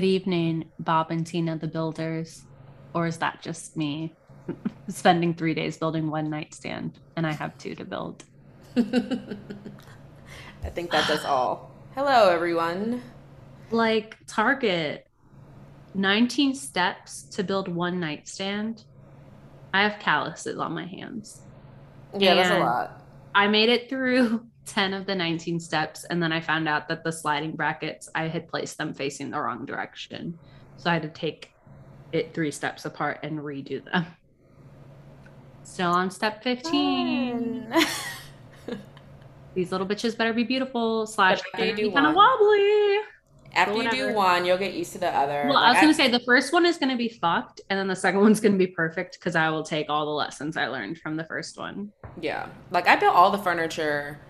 Good evening, Bob and Tina, the builders. Or is that just me spending three days building one nightstand and I have two to build? I think that does all. Hello, everyone. Like Target, 19 steps to build one nightstand. I have calluses on my hands. Yeah, that's a lot. I made it through 10 of the 19 steps, and then I found out that the sliding brackets, I had placed them facing the wrong direction. So I had to take it three steps apart and redo them. Still on step 15. These little bitches better be beautiful, slash, better be kind of wobbly. After you do one, you'll get used to the other. Well, I was going to say the first one is going to be fucked, and then the second one's going to be perfect because I will take all the lessons I learned from the first one. Yeah. Like I built all the furniture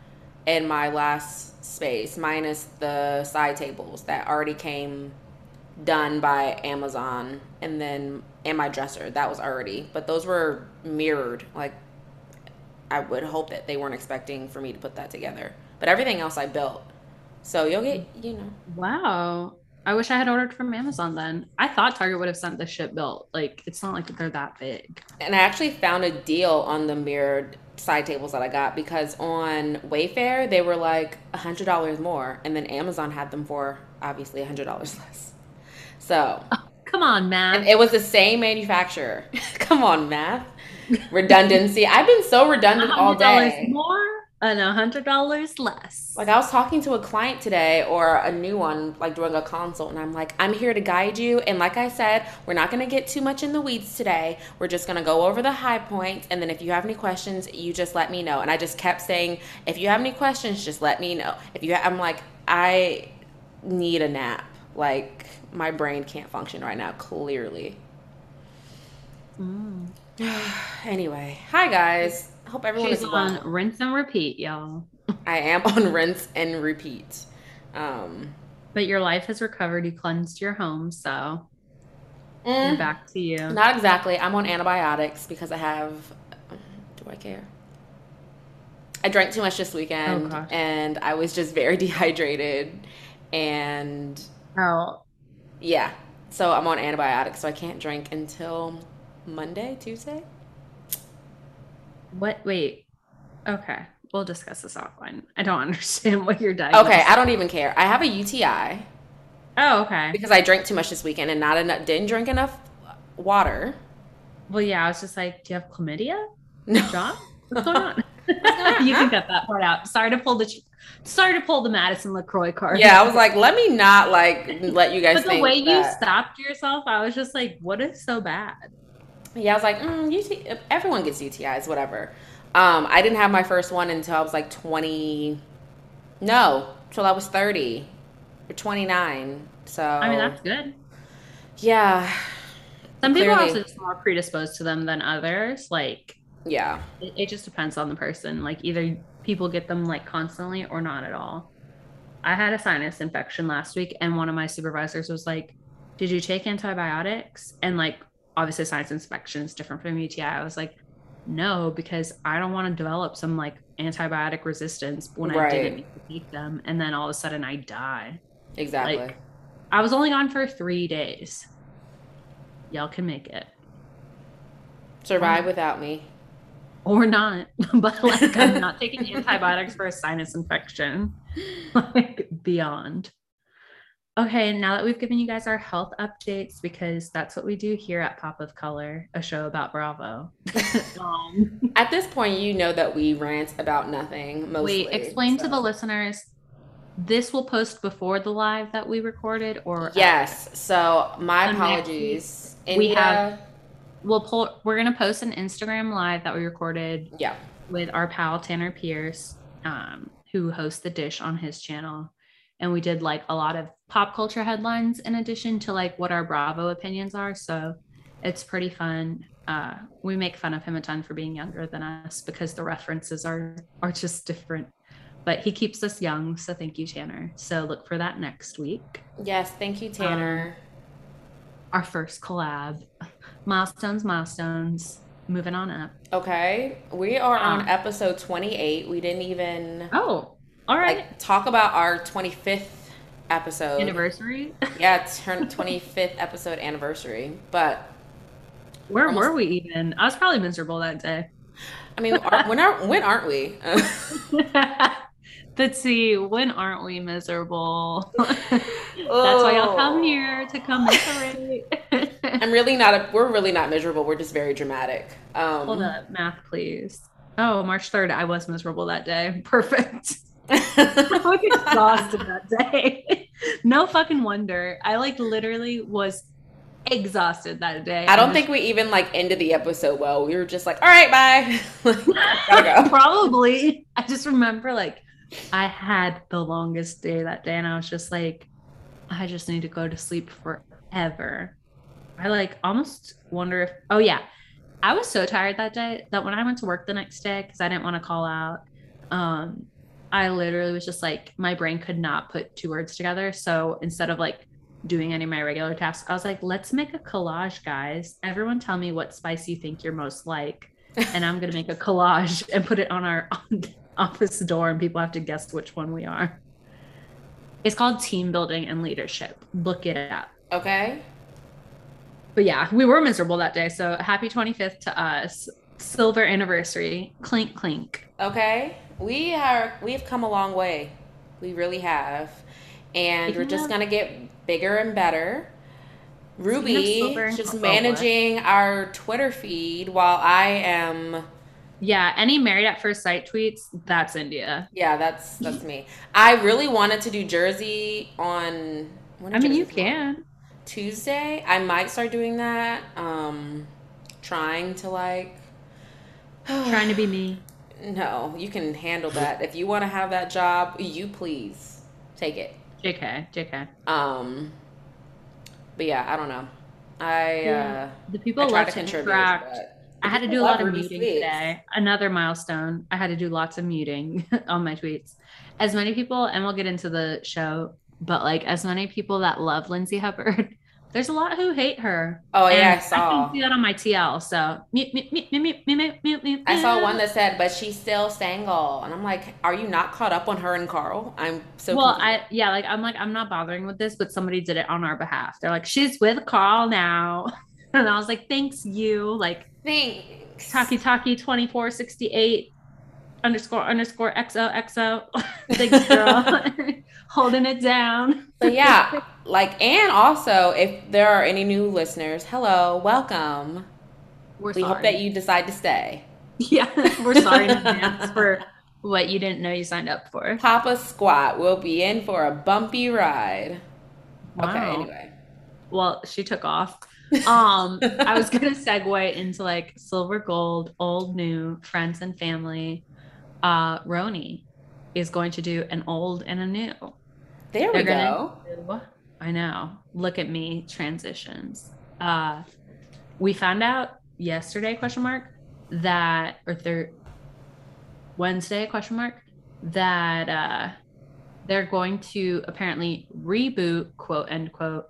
in my last space, minus the side tables that already came done by Amazon and then and my dresser. That was already. But those were mirrored. Like I would hope that they weren't expecting for me to put that together. But everything else I built. So you'll get, you know. Wow. I wish I had ordered from Amazon then. I thought Target would have sent the shit built. Like, it's not like they're that big. And I actually found a deal on the mirrored side tables that I got because on Wayfair they were like a hundred dollars more, and then Amazon had them for obviously a hundred dollars less. So oh, Come on, and it was the same manufacturer. Come on, math redundancy. I've been so redundant all day. more and a hundred dollars less. Like I was talking to a client today or a new one, like doing a consult, and I'm like, I'm here to guide you. And like I said, we're not gonna get too much in the weeds today. We're just gonna go over the high points, and then if you have any questions, you just let me know. And I just kept saying, if you have any questions, just let me know. If you, I'm like, I need a nap. Like my brain can't function right now. Clearly. Mm. Anyway, hi guys. Hope everyone She's is on well. rinse and repeat, y'all. I am on rinse and repeat. Um, But your life has recovered. You cleansed your home, so mm. back to you. Not exactly. I'm on antibiotics because I have. Do I care? I drank too much this weekend, Oh, and I was just very dehydrated, and Oh, yeah. So I'm on antibiotics, so I can't drink until Monday, Tuesday. What? Wait. Okay. We'll discuss this offline. I don't understand what you're diagnosed. Okay, I don't even care. I have a UTI Oh, okay. because I drank too much this weekend and not enough. Didn't drink enough water. Well, yeah, I was just like, do you have chlamydia? No. John? What's going on? you can cut that part out. Sorry to pull the sorry to pull the Madison LeCroy card. Yeah, I was like, let me not like let you guys But the way you stopped yourself, I was just like, what is so bad? Yeah, I was like, mm, UT- everyone gets UTIs, whatever. Um, I didn't have my first one until I was like 20. No, till I was 30 or 29. So I mean, that's good. yeah, Some people are Clearly. also just more predisposed to them than others. Like yeah, it, it just depends on the person. Like either people get them like constantly or not at all. I had a sinus infection last week, and one of my supervisors was like, "Did you take antibiotics?" And like, obviously, sinus infection is different from UTI. I was like, "No, because I don't want to develop some like antibiotic resistance when I didn't need to take them, and then all of a sudden I die." exactly. Like, I was only gone for three days. Y'all can make it. Survive without me. or not but like i'm not taking antibiotics for a sinus infection like beyond okay now that we've given you guys our health updates because that's what we do here at pop of color a show about bravo um, At this point, you know that we rant about nothing. Mostly. wait explain to the listeners this will post before the live that we recorded or Yes. So my So next apologies. we have- we'll pull we're gonna post an instagram live that we recorded yeah. with our pal Tanner Pierce, um, who hosts the dish on his channel. And we did like a lot of pop culture headlines in addition to like what our Bravo opinions are. So it's pretty fun. Uh, we make fun of him a ton for being younger than us because the references are are just different. But he keeps us young, so thank you, Tanner. So look for that next week. Yes. Thank you, Tanner. Our first collab. Milestones, milestones. Moving on up. Okay, we are on Um, episode 28. We didn't even Oh, all right. like talk about our 25th episode Anniversary. Yeah, turn twenty fifth episode anniversary. But where almost, were we even? I was probably miserable that day. I mean, are, when are when aren't we? Let's see. When aren't we miserable? That's why y'all come oh. here to come miserate. I'm really not. A, we're really not miserable. We're just very dramatic. Um, Hold up, math, please. Oh, March 3rd. I was miserable that day. Perfect. I was exhausted that day. no fucking wonder. I like literally was exhausted that day. I don't think we even like ended the episode well. We were just like, all right, bye. Go. Probably. I just remember like I had the longest day that day and I was just like, I just need to go to sleep forever. I like almost wonder if oh yeah. I was so tired that day that when I went to work the next day, because I didn't want to call out, um, I literally was just like, my brain could not put two words together. So instead of like doing any of my regular tasks, I was like, let's make a collage, guys. Everyone tell me what spice you think you're most like. And I'm going to make a collage and put it on our office door, and people have to guess which one we are. It's called Team Building and Leadership. Look it up. Okay. But yeah, we were miserable that day. So happy 25th to us. Silver anniversary. Clink, clink. Okay we are we've come a long way. We really have. And we're just gonna get bigger and better. Ruby just managing our Twitter feed while I am yeah, any married at first sight tweets, that's India. Yeah, that's that's me. I really wanted to do Jersey on I mean, you can. Tuesday. I might start doing that. Um trying to like trying to be me. No, you can handle that. If you want to have that job, you please take it. JK, JK. Um, but yeah, I don't know. I yeah. uh, the people left to contribute. I had to do a lot of muting today. Another milestone. I had to do lots of muting on my tweets. As many people, and we'll get into the show, but like as many people that love Lindsay Hubbard there's a lot who hate her. Oh yeah, I saw. I can see that on my TL. So mute, mute, mute, mute, mute, mute, mute, I saw one that said, "But she's still single," and I'm like, "Are you not caught up on her and Carl?" I'm so. Well, confused. I yeah, like I'm like I'm not bothering with this, but somebody did it on our behalf. They're like, "She's with Carl now," and I was like, "Thanks, you." Like, thanks. Taki Taki twenty four sixty eight underscore underscore XO XO. Thanks, girl. Holding it down. So yeah, like and also if there are any new listeners, hello, welcome. We're we sorry. hope that you decide to stay. Yeah, we're sorry in advance for what you didn't know you signed up for. Papa Squat will be in for a bumpy ride. Wow. Okay, anyway. Well, she took off. Um, I was gonna segue into like silver gold, old new, friends and family. Uh RHONY is going to do an old and a new. There They're we go. I know. Look at me, transitions. Uh, we found out yesterday, question mark, that or third Wednesday, question mark, that uh, they're going to apparently reboot, quote end quote,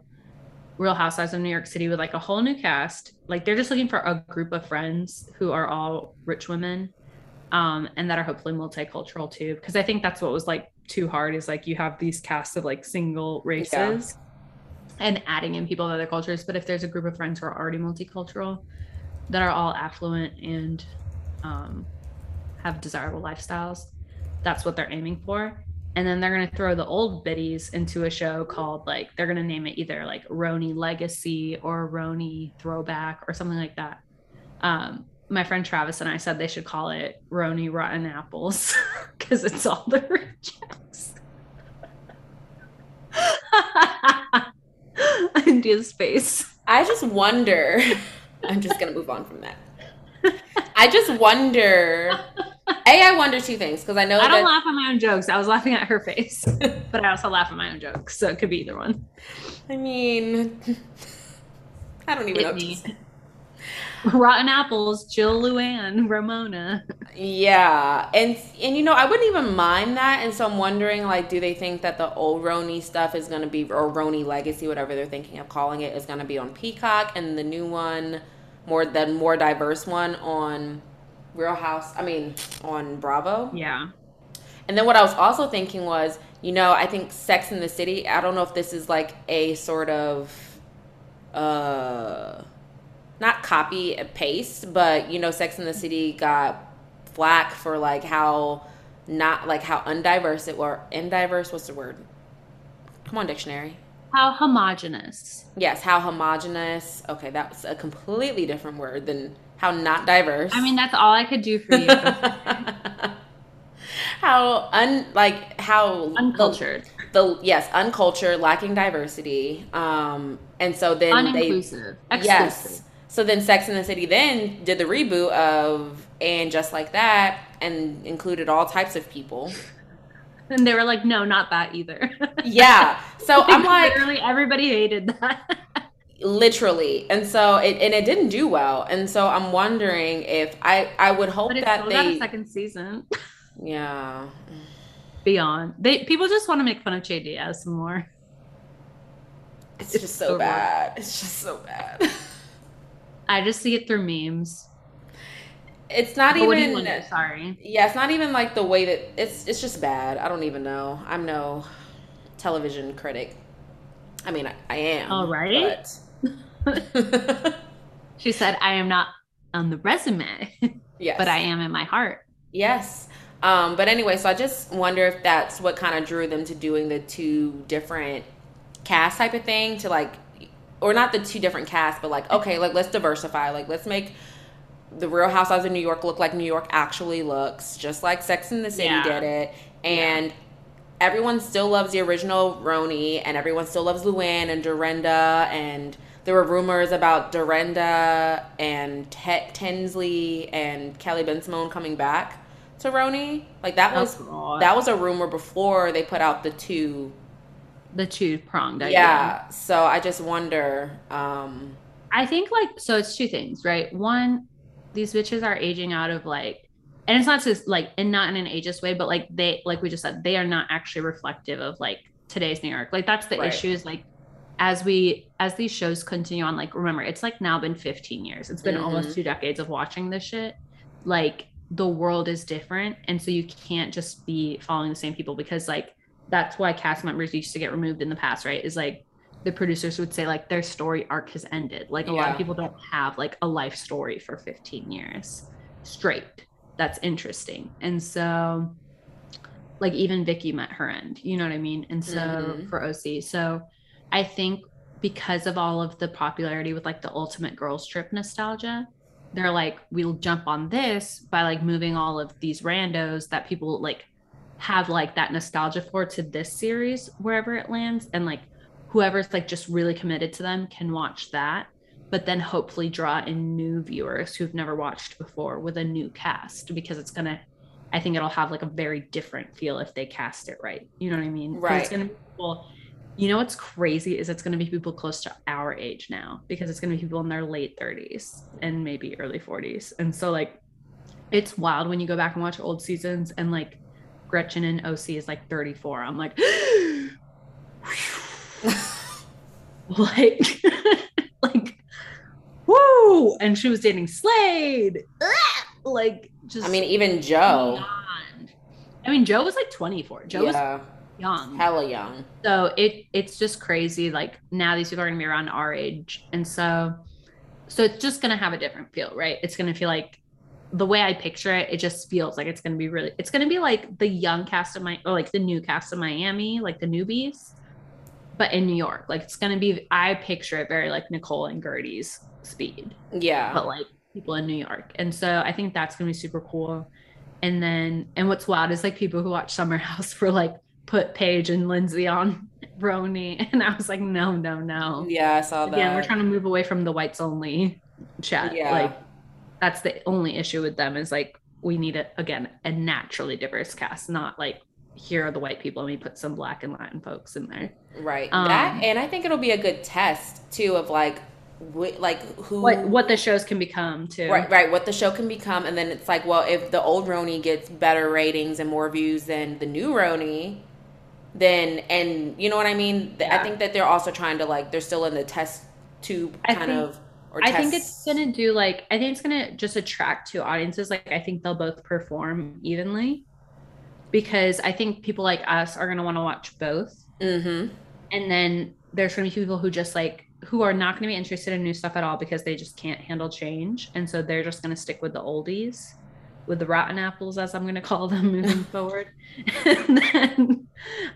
Real Housewives of New York City with like a whole new cast. Like they're just looking for a group of friends who are all rich women, um, and that are hopefully multicultural too. Because I think that's what was like too hard is like you have these casts of like single races yeah. and adding in people of other cultures. But if there's a group of friends who are already multicultural that are all affluent and um, have desirable lifestyles, that's what they're aiming for. And then they're going to throw the old biddies into a show called like, they're going to name it either like RHONY Legacy or RHONY Throwback or something like that. Um, my friend Travis and I said they should call it RHONY Rotten Apples because it's all the rejects. India's face. I just wonder. I'm just gonna move on from that. I just wonder. A, I wonder two things because I know I don't that, laugh at my own jokes. I was laughing at her face, but I also laugh at my own jokes, so it could be either one. I mean, I don't even it know. Rotten Apples, Jill Luann, Ramona. Yeah. And and you know, I wouldn't even mind that. And so I'm wondering like do they think that the old RHONY stuff is gonna be or RHONY Legacy, whatever they're thinking of calling it, is gonna be on Peacock and the new one, more the more diverse one on Real House I mean on Bravo. Yeah. And then what I was also thinking was, you know, I think Sex in the City, I don't know if this is like a sort of uh not copy and paste, but you know, Sex in the City got flack for like how not like how undiverse it were. Undiverse, what's the word? Come on, dictionary. How homogenous. Yes, how homogenous. Okay, that's a completely different word than how not diverse. I mean, that's all I could do for you. how un like how uncultured. The, the, yes, uncultured, lacking diversity. Um, and so then. They, yes. So then Sex in the City then did the reboot of and just like that and included all types of people. And they were like, no, not that either. yeah. So I'm like, literally everybody hated that. literally, and so it and it didn't do well, and so I'm wondering if I I would hope that they got a second season. Yeah. Beyond they people just want to make fun of some more. It's, it's just so, so bad. It's just so bad. I just see it through memes. It's not but even wonder, sorry. Yeah it's not even like the way that it's it's just bad. I don't even know. I'm no television critic. I mean i, I am all right. she said i am not on the resume yes. but i am in my heart. Yes. Um, but anyway so i just wonder if that's what kind of drew them to doing the two different cast type of thing to like or not the two different casts but like okay like let's diversify like let's make the Real Housewives of New York look like New York actually looks, just like Sex in the City yeah. did it. And yeah. everyone still loves the original RHONY, and everyone still loves Luann and Dorinda. And there were rumors about Dorinda and Ted Tinsley and Kelly Bensimon coming back to RHONY. Like that was oh, that was a rumor before they put out the two the two pronged idea. Yeah. So I just wonder. Um I think like so it's two things, right? One, these bitches are aging out of like and it's not just like and not in an ageist way but like they like we just said they are not actually reflective of like today's new york like that's the right. issue is like as we as these shows continue on like remember it's like now been 15 years it's been mm-hmm. almost two decades of watching this shit like the world is different and so you can't just be following the same people because like that's why cast members used to get removed in the past right is like the producers would say like their story arc has ended. Like a yeah. lot of people don't have like a life story for 15 years straight. That's interesting. And so like even Vicki met her end, you know what I mean? And so mm-hmm. for OC. So I think because of all of the popularity with like the ultimate girls trip nostalgia, they're like, we'll jump on this by like moving all of these randos that people like have like that nostalgia for to this series wherever it lands and like whoever's like just really committed to them can watch that but then hopefully draw in new viewers who've never watched before with a new cast because it's gonna i think it'll have like a very different feel if they cast it right you know what i mean? Right it's gonna be people you know what's crazy is it's going to be people close to our age now because it's going to be people in their late 30s and maybe early 40s and so like it's wild when you go back and watch old seasons and like gretchen and oc is like 34 i'm like like like woo! And she was dating slade. Like just i mean even joe. beyond. i mean joe was like 24 joe yeah. was young. Hella young. So it it's just crazy like now these people are gonna be around our age. And so so it's just gonna have a different feel right? It's gonna feel like the way I picture it, it just feels like it's going to be really, it's going to be like the young cast of my, or like the new cast of Miami, like the newbies, but in New York. Like it's gonna be I picture it very like Nicole and Guerdy's speed. Yeah. But like people in New York. And so I think that's gonna be super cool. And then and what's wild is like people who watch Summer House for like put Paige and Lindsay on RHONY. And I was like, no, no, no. Yeah, I saw that. Yeah, we're trying to move away from the whites only chat. Yeah. Like that's the only issue with them is like we need it again a naturally diverse cast, not like here are the white people and we put some black and Latin folks in there. Right. Um, that and I think it'll be a good test too of like wh- like who what what the shows can become too. Right, right. What the show can become, and then it's like, well, if the old roni gets better ratings and more views than the new roni then and you know what I mean. Yeah. I think that they're also trying to like they're still in the test tube kind think, of. I think it's gonna do like I think it's gonna just attract two audiences. Like I think they'll both perform evenly because I think people like us are going to want to watch both. Mm-hmm. And then there's going to be people who just like, who are not going to be interested in new stuff at all because they just can't handle change. And so they're just going to stick with the oldies, with the rotten apples, as I'm going to call them moving forward. and then,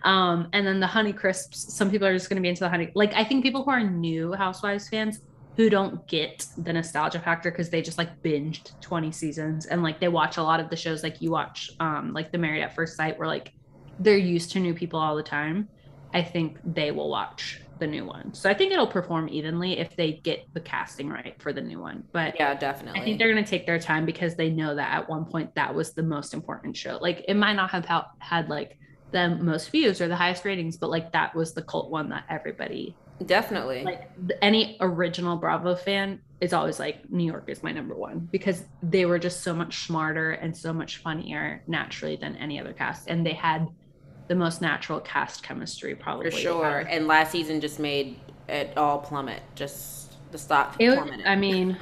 um, and then the honey crisps, some people are just going to be into the honey. Like, I think people who are new Housewives fans who don't get the nostalgia factor because they just like binged 20 seasons. And like they watch a lot of the shows like you watch um like the married at first sight where like they're used to new people all the time. I think they will watch the new one. So i think it'll perform evenly if they get the casting right for the new one. But yeah definitely. I think they're going to take their time because they know that at one point that was the most important show. Like it might not have had like the most views or the highest ratings but like that was the cult one that everybody Definitely. Like any original Bravo fan is always like New York is my number one because they were just so much smarter and so much funnier naturally than any other cast, and they had the most natural cast chemistry probably. For sure. And last season just made it all plummet. Just the stock it, plummeted. I mean,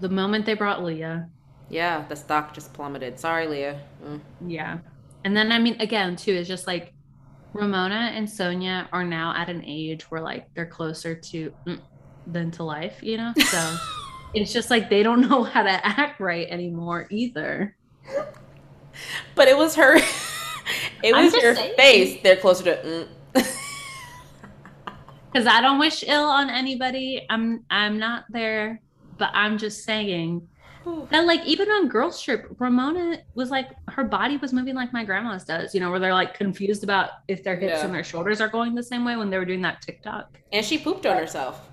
the moment they brought Leah. Yeah, the stock just plummeted. Sorry, Leah. Mm. Yeah. And then I mean again too, it's just like Ramona and Sonja are now at an age where like they're closer to mm, than to life, you know? So it's just like they don't know how to act right anymore either. But it was her it was your saying. face. They're closer to mm. Cuz I don't wish ill on anybody. I'm I'm not there, but I'm just saying and like even on Girls Trip, Ramona was like her body was moving like my grandma's does, you know, where they're like confused about if their hips yeah. and their shoulders are going the same way when they were doing that TikTok. And she pooped on herself.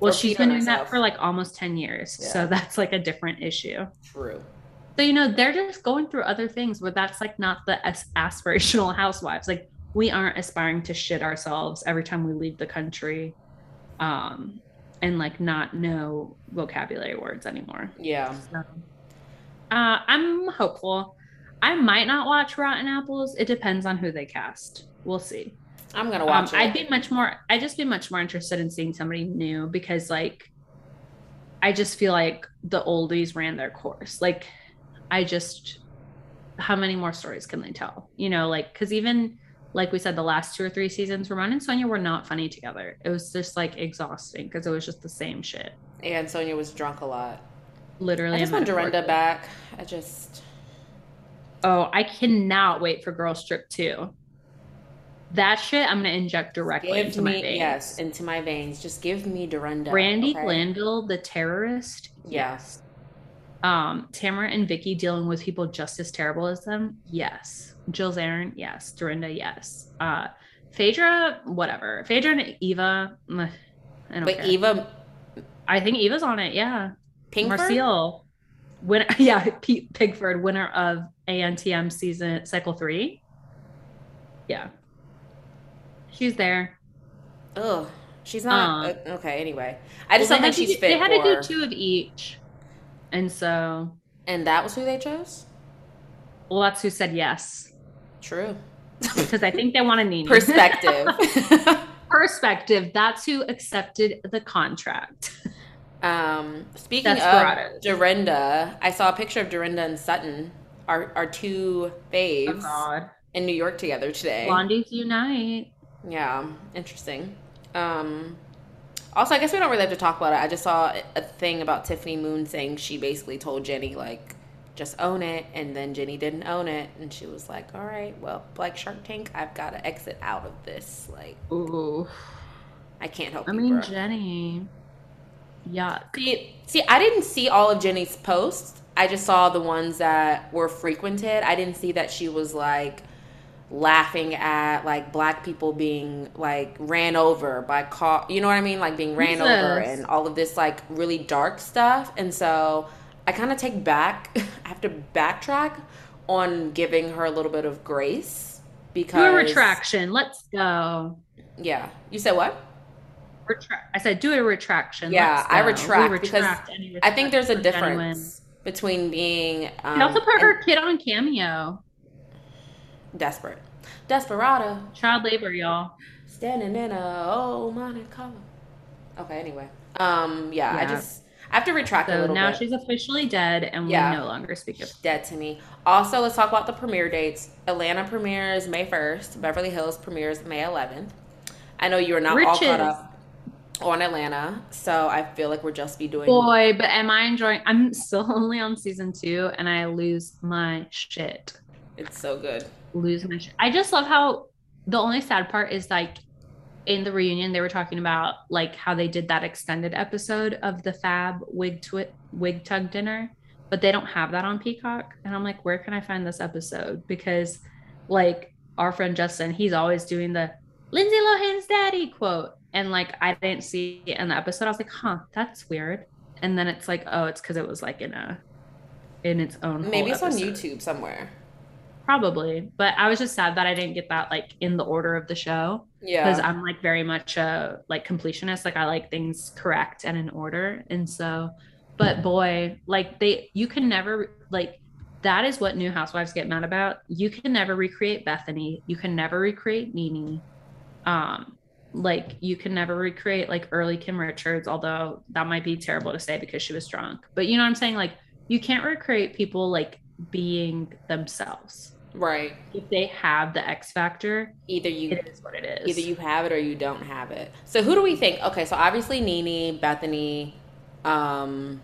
Well, she's been doing herself. that for like almost 10 years. Yeah. So that's like a different issue. True. So, you know, they're just going through other things where that's like not the aspirational housewives. Like, we aren't aspiring to shit ourselves every time we leave the country. Um, and like not know vocabulary words anymore. Yeah. So, uh, I'm hopeful. I might not watch Rotten Apples. It depends on who they cast. We'll see. I'm gonna watch um, I'd be much more. I'd just be much more interested in seeing somebody new because, like, I just feel like the oldies ran their course. Like, I just, how many more stories can they tell? You know, like, because even like we said, the last two or three seasons, Ramon and Sonja were not funny together. It was just like exhausting because it was just the same shit. And Sonja was drunk a lot. Literally. I just want Dorinda back. I just. Oh, I cannot wait for Girls Trip 2. That shit I'm gonna inject directly give into me, my veins. Yes, into my veins. Just give me Dorinda. Brandi okay? Glanville, the terrorist. Yes. Um, Tamara and Vicki dealing with people just as terrible as them. Yes. Jill Zarin? yes. Dorinda, yes. Uh, Phaedra, whatever. Phaedra and Eva, I don't Wait, care. Eva? I think Eva's on it, yeah. Pigford? Marcille, winner, yeah, Pete Pigford, winner of ANTM season cycle three. Yeah. She's there. Ugh. She's not. Uh, okay, anyway. I just well, don't think she's fit. They had to do two of each. And so. And that was who they chose? Well, that's who said yes. True. Because I think they want a Nene. Perspective. Perspective. That's who accepted the contract. Um, speaking of Dorinda, I saw a picture of Dorinda and Sutton, our, our two faves, oh in New York together today. Blondies unite. Yeah, interesting. Um, also, I guess we don't really have to talk about it. I just saw a thing about Tiffany Moon saying she basically told Jenny, like, just own it. And then Jenny didn't own it. And she was like, all right, well, like Shark Tank, I've got to exit out of this. Like, ooh, I can't help I you, mean, bro. Jenny. Yeah. See, see, I didn't see all of Jenny's posts. I just saw the ones that were frequented. I didn't see that she was like laughing at like black people being like ran over by car you know what i mean like being ran over and all of this like really dark stuff and so I kind of take back, I have to backtrack on giving her a little bit of grace because. Do a retraction. Let's go. Yeah. You said what? Retract. I said do a retraction. Yeah, I retract, retract because I think there's a difference genuine. between being. Um, also put her kid on cameo. Desperate. Desperado. Child labor, y'all. Standing in a old money color. Okay, anyway. Um, yeah, yeah, I just I have to retract a So little now bit. she's officially dead, and Yeah. we no longer speak of. dead to me. Also, let's talk about the premiere dates. Atlanta premieres May 1st. Beverly Hills premieres May 11th. I know you are not all caught up on Atlanta, so I feel like we're just be doing. Boy, but am I enjoying? I'm still only on season two, and I lose my shit. It's so good. Lose my shit. I just love how the only sad part is like in the reunion they were talking about like how they did that extended episode of the Fab wig twi- wig tug dinner, but they don't have that on Peacock, and I'm like, where can I find this episode? Because like our friend Justin, he's always doing the Lindsay Lohan's daddy quote. And like I didn't see it in the episode. I was like, huh, that's weird. And then it's like, oh, it's because it was like in a in its own Maybe it's on. YouTube somewhere. Probably. But I was just sad that I didn't get that like in the order of the show. yeah Because I'm like very much a like completionist. Like I like things correct and in order. And so, but boy, like they you can never like that is what new housewives get mad about. You can never recreate Bethany. You can never recreate Nene. Um, like you can never recreate like early Kim Richards, although that might be terrible to say because she was drunk. But you know what I'm saying? Like you can't recreate people like being themselves. Right. If they have the X factor, Either you it is what it is. either you have it or you don't have it. So who do we think? Okay, so obviously Nene, Bethany, um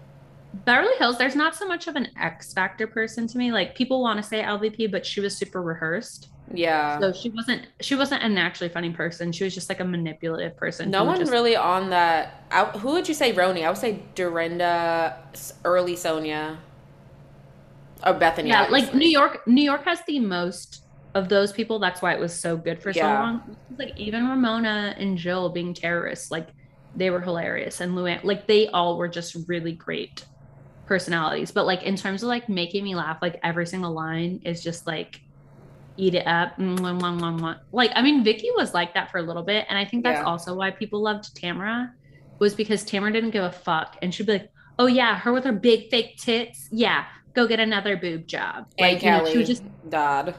Beverly Hills, there's not so much of an X Factor person to me. Like people want to say LVP, but she was super rehearsed. yeah. So she wasn't she wasn't a naturally funny person. She was just like a manipulative person. no one just, really on that. I, who would you say, RHONY? I would say Dorinda, early Sonja, or Bethany. Yeah, like. New York New York has the most of those people. That's why it was so good for so Yeah. long. Like even Ramona and Jill being terrorists, like they were hilarious. And Luann, like they all were just really great personalities. But like in terms of like making me laugh, like every single line is just like eat it up. Mm, mwah. Like I mean, Vicki was like that for a little bit, and I think that's Yeah. also why people loved Tamara was because Tamara didn't give a fuck, and she'd be like, "Oh yeah, her with her big fake tits, yeah." Go get another boob job. and Like, you know, Kelly she would just Dodd.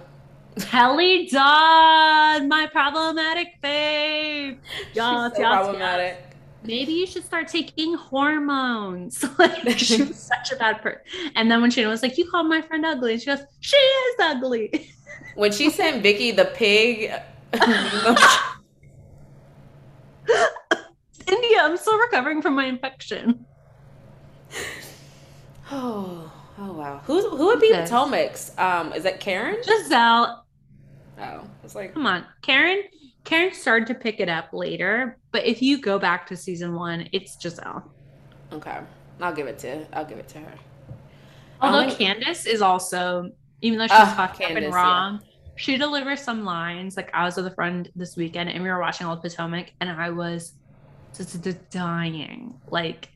Kelly Dodd, my problematic. Yes, She's so yes, problematic. Maybe you should start taking hormones. like she was such a bad person. And then when Shana was like, "You called my friend ugly," she goes, "She is ugly." When she sent Vicki the pig, India, I'm still recovering from my infection. oh, oh wow, who's who would be Okay. Potomac's? Um, is that Karen? Gizelle, Oh, it's like come on, Karen. Karen started to pick it up later, but if you go back to season one, it's Gizelle. okay. I'll give it to I'll give it to her. Although Only- Candace is also, even though she's fucked up and yeah. wrong, she delivers some lines. Like I was with a friend this weekend and we were watching Old Potomac, and I was just dying. Like,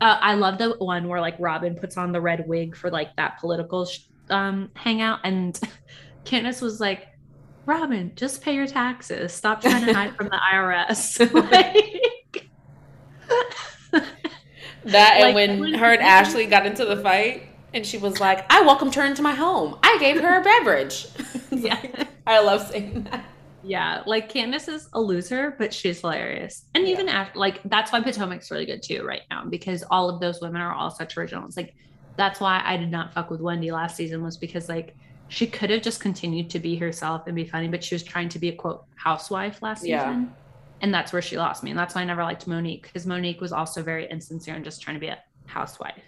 uh, I love the one where like Robyn puts on the red wig for like that political sh- um hangout, and Candace was like, "Robyn, just pay your taxes. Stop trying to hide from the IRS." like, That and Like, when when- her and Ashley got into the fight, and she was like, "I welcomed her into my home. I gave her a beverage." yeah. I love saying that. Yeah, like Candace is a loser, but she's hilarious. And Yeah. even after, like, that's why Potomac's really good too right now because all of those women are all such originals. Like, that's why I did not fuck with Wendy last season was because like she could have just continued to be herself and be funny, but she was trying to be a quote housewife last Yeah. season. And that's where she lost me. And that's why I never liked Monique because Monique was also very insincere and just trying to be a housewife.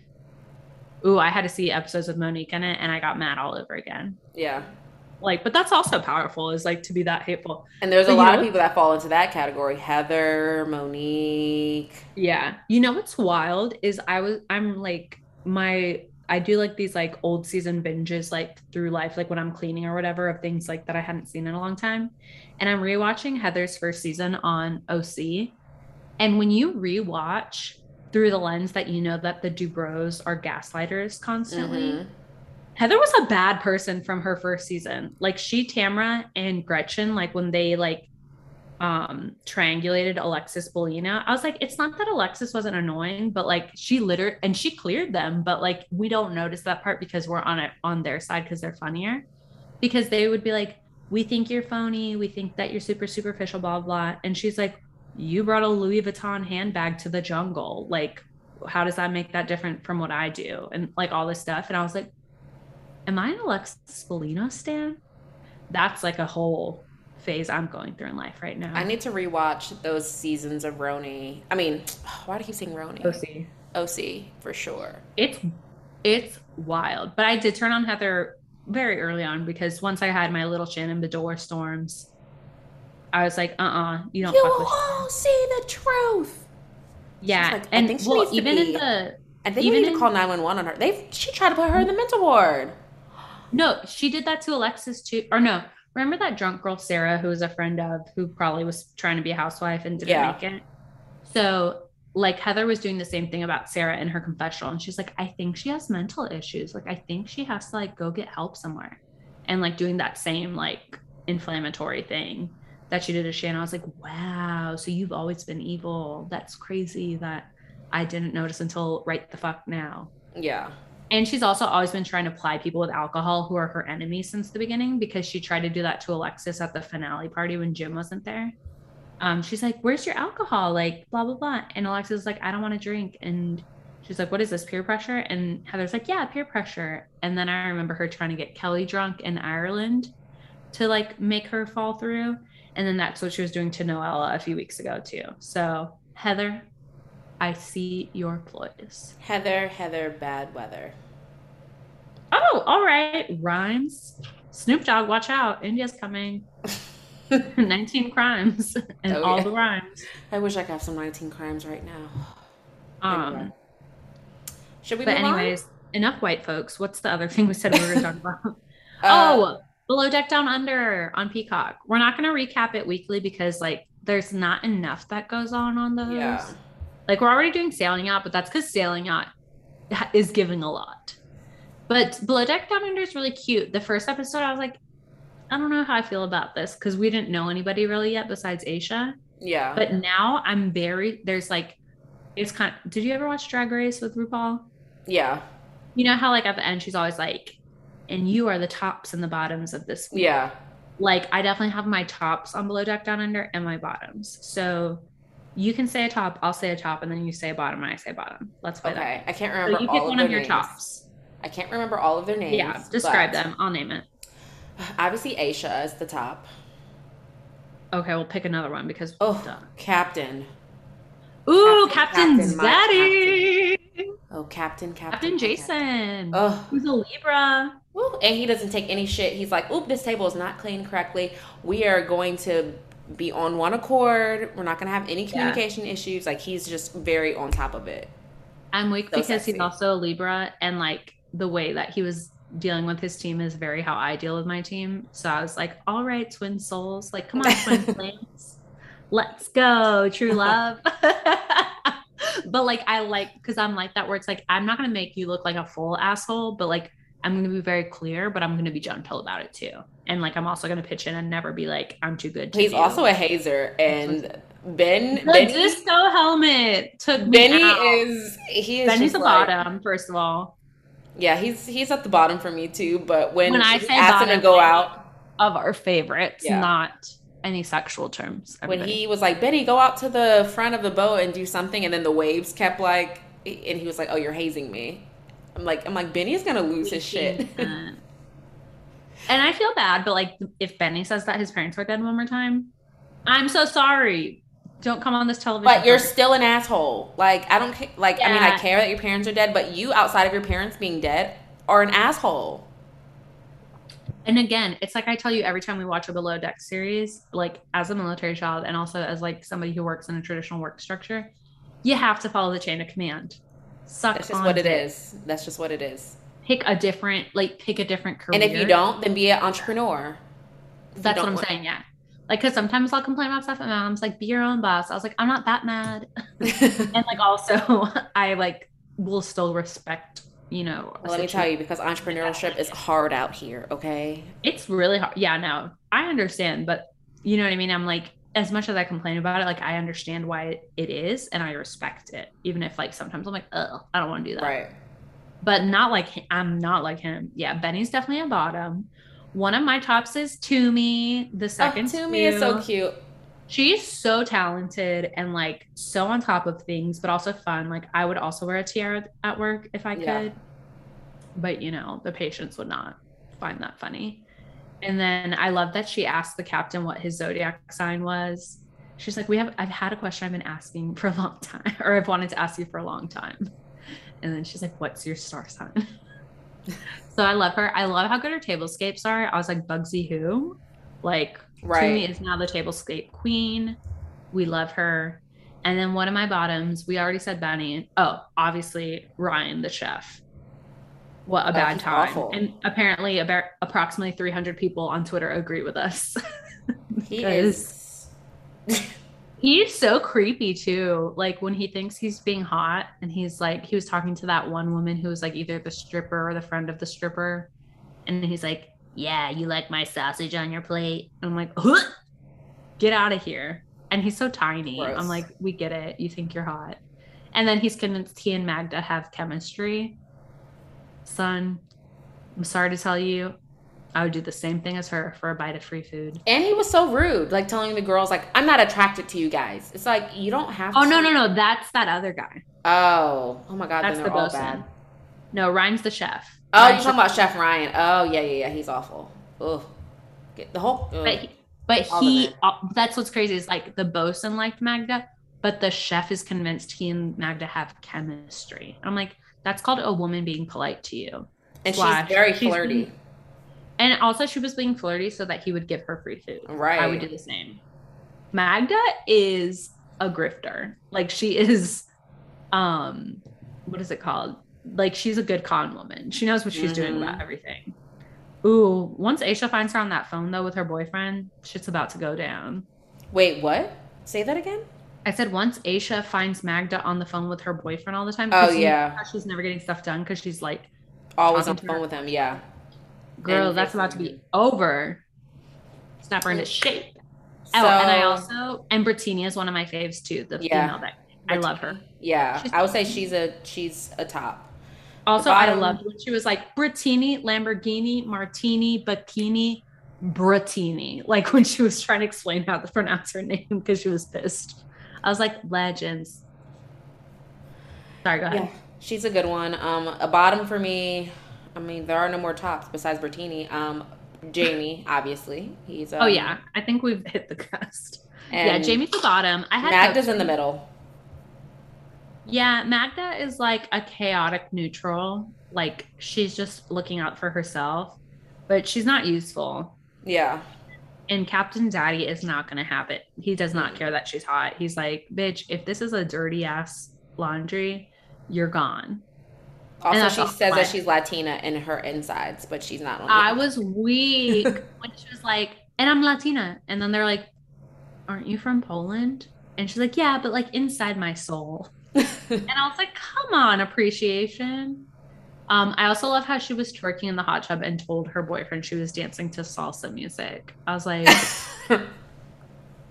Ooh, I had to see episodes with Monique in it and I got mad all over again. Yeah. Like, but that's also powerful is like to be that hateful. And there's a But you lot of people that fall into that category. Heather, Monique. Yeah. You know what's wild is I was I'm like my I do like these like old season binges like through life, like when I'm cleaning or whatever of things like that I hadn't seen in a long time. And I'm rewatching Heather's first season on OC. And when you rewatch through the lens that you know that the Dubrows are gaslighters constantly, Mhm. Heather was a bad person from her first season. Like she, Tamara, and Gretchen, like when they like um triangulated Alexis Bellino, I was like, it's not that Alexis wasn't annoying, but like she literally and she cleared them, but like we don't notice that part because we're on it on their side because they're funnier. Because they would be like, We think you're phony, we think that you're super superficial, blah blah. And she's like, You brought a Louis Vuitton handbag to the jungle. Like how does that make that different from what I do? And like all this stuff. And I was like, am I an Alexis Bellino stan? That's like a whole phase I'm going through in life right now. I need to rewatch those seasons of RHONY. I mean, why do you keep saying RHONY? OC. OC for sure. It's it's wild. But I did turn on Heather very early on because once I had my little chin Shannon Beador storms, I was like, uh uh you don't You fuck will with all see the truth. Yeah. like, I and well, even in the I think Even we need in- to call 911 on her. They she tried to put her in the mental ward. No, she did that to Alexis too. Or no, remember that drunk girl Sarah, who was a friend of, who probably was trying to be a housewife and didn't Yeah. make it. So like Heather was doing the same thing about Sarah in her confessional, and she's like, I think she has mental issues. Like I think she has to like go get help somewhere, and like doing that same like inflammatory thing that she did to Shannon. I was like, wow, so you've always been evil. That's crazy that I didn't notice until right the fuck now. Yeah. And she's also always been trying to ply people with alcohol who are her enemies since the beginning because she tried to do that to Alexis at the finale party when Jim wasn't there. Um, she's like, Where's your alcohol? Like, blah, blah, blah. And Alexis is like, I don't want to drink. And she's like, What is this, peer pressure? And Heather's like, Yeah, peer pressure. And then I remember her trying to get Kelly drunk in Ireland to like make her fall through. And then that's what she was doing to Noella a few weeks ago, too. So, Heather, I see your ploys. Heather, Heather, bad weather. Oh, all right. Rhymes. Snoop Dogg, watch out. India's coming. 19 crimes and Oh, all yeah. the rhymes. I wish I could have some 19 crimes right now. Um, Anyway. Should we but move on? anyways, enough white folks. What's the other thing we said we were going to talk about? Uh, oh, Below Deck Down Under on Peacock. We're not going to recap it weekly because like there's not enough that goes on on those. yeah. Like we're already doing Sailing Yacht, but that's because Sailing Yacht is giving a lot. But Below Deck Down Under is really cute. The first episode, I was like, I don't know how I feel about this because we didn't know anybody really yet besides Aesha. Yeah. But now I'm very there's like it's kind of did you ever watch Drag Race with RuPaul? yeah. You know how like at the end she's always like, and you are the tops and the bottoms of this week. Yeah. Like I definitely have my tops on below deck down under and my bottoms. So you can say a top, I'll say a top, and then you say a bottom and I say bottom. Let's play Okay. I can't that. remember So you pick of one their of your names. tops. I can't remember all of their names. Yeah, describe them. I'll name it. Obviously, Aesha is the top. Okay, we'll pick another one because Oh, duh. Captain. Ooh, Captain, Captain, Captain, Zaddy. Oh, Captain, Captain. Captain Jason. Oh, Who's a Libra. Woo. and he doesn't take any shit. He's like, "Oop, this table is not cleaned correctly. We are going to be on one accord. We're not going to have any communication issues." Like he's just very on top of it. I'm weak So because sexy. he's also a Libra, and like the way that he was dealing with his team is very how I deal with my team. So I was like, all right, twin souls, like, come on, twin flames, let's go, true love. but like, I like because I'm like that where it's like, I'm not gonna make you look like a full asshole, but like, I'm gonna be very clear, but I'm gonna be gentle about it too. And like, I'm also gonna pitch in and never be like, I'm too good. To He's you. also a hazer, and Ben the Benny, disco helmet took Benny is he is Benny's the like- bottom, first of all. Yeah, he's he's at the bottom for me too. But when, When I say asked him to bottom, go out, of our favorites, Yeah. not any sexual terms. when he was like, Benny, go out to the front of the boat and do something, and then the waves kept like, and he was like, Oh, you're hazing me. I'm like, I'm like, Benny's gonna lose his shit. and I feel bad, but like if Benny says that his parents were dead one more time, I'm so sorry. Don't come on this television. But you're program. still an asshole. Like I don't ca- like. I mean, I care that your parents are dead, but you, outside of your parents being dead, are an asshole. and again, it's like I tell you every time we watch a below deck series, like as a military child and also as like somebody who works in a traditional work structure, you have to follow the chain of command. Suck That's just what it dick. That's just what it is. Pick a different, like pick a different career. And if you don't, then be an entrepreneur. That's what I'm want- saying. Yeah. Like, cause sometimes I'll complain about stuff and my mom's like, be your own boss. I was like, I'm not that mad. and like, also I like will still respect, you know, Well, let me tell you, because entrepreneurship is hard out here. Okay. it's really hard. Yeah, no, I understand, but you know what I mean? I'm like, as much as I complain about it, like I understand why it is and I respect it. Even if like sometimes I'm like, oh, I don't want to do that. Right. But not like I'm not like him. Yeah, Benny's definitely a bottom. One of my tops is Tumi. The oh, second oh, Tumi is so cute. She's so talented and like so on top of things, but also fun. Like I would also wear a tiara at work if I could. Yeah. But you know, the patients would not find that funny. And then I love that she asked the captain what his zodiac sign was. She's like, We have I've had a question I've been asking for a long time, or I've wanted to ask you for a long time. And then she's like, What's your star sign? so I love her. I love how good her tablescapes are. I was like, Bugsy who? Like Tumi Right. is now the tablescape queen. We love her. And then one of my bottoms, we already said Benny. Oh, obviously Ryan, the chef. What a bad time. awful. And apparently about approximately 300 people on Twitter agree with us. He is. He's so creepy too. Like when he thinks he's being hot and he's like he was talking to that one woman who was like either the stripper or the friend of the stripper. And he's like, Yeah, you like my sausage on your plate? I'm like, "Huh? get out of here. And he's so tiny. Gross. I'm like, we get it. You think you're hot. And then he's convinced he and Magda have chemistry. Son, I'm sorry to tell you, I would do the same thing as her for a bite of free food. And he was so rude, like telling the girls, like, I'm not attracted to you guys. It's like you don't have Oh to. no, no, no. That's that other guy. Oh. Oh my god, That's then the all bad. No, Ryan's the chef. Oh, you're talking about Chef Ryan. Oh yeah, yeah, yeah. He's awful. Ugh. Get the whole ugh. But he, but he uh, that's what's crazy is like the bosun liked Magda, but the chef is convinced he and Magda have chemistry. I'm like, that's called a woman being polite to you. and slash, she's very she's flirty. being- And also she was being flirty so that he would give her free food. Right. I would do the same. Magda is a grifter. Like she is um what is it called? Like she's a good con woman. She knows what she's doing Mhm. about everything. Ooh, once Aesha finds her on that phone though with her boyfriend, shit's about to go down. Wait, what? Say that again? I said once Aesha finds Magda on the phone with her boyfriend all the time. Oh, 'cause you know yeah. she's never getting stuff done because she's like, Always on the phone her. with him, yeah. girl, And that's about to be over. Snap her into shape. So, Oh, and I also and Brittini is one of my faves too. The Yeah. female that I love her. Yeah. She's- I would say she's a she's a top. Also, I loved when she was like Brittini, Lamborghini, Martini, Bikini, Brittini. Like when she was trying to explain how to pronounce her name because she was pissed. I was like, legends. Sorry, go ahead. Yeah. She's a good one. Um, a bottom for me. I mean, there are no more tops besides Brittini. Um, Jamie, obviously, he's. Um, oh yeah, I think we've hit the crest. yeah, Jamie's the bottom. I had Magda's in the middle. Yeah, Magda is like a chaotic neutral. Like she's just looking out for herself, but she's not useful. Yeah, And Captain Daddy is not going to have it. He does not care that she's hot. He's like, bitch, if this is a dirty ass laundry, you're gone. Also, she says that she's Latina in her insides, but she's not. I was weak when she was like, and I'm Latina. And then they're like, aren't you from Poland? And she's like, yeah, but like inside my soul. And I was like, come on, appreciation. Um, I also love how she was twerking in the hot tub and told her boyfriend she was dancing to salsa music. I was like,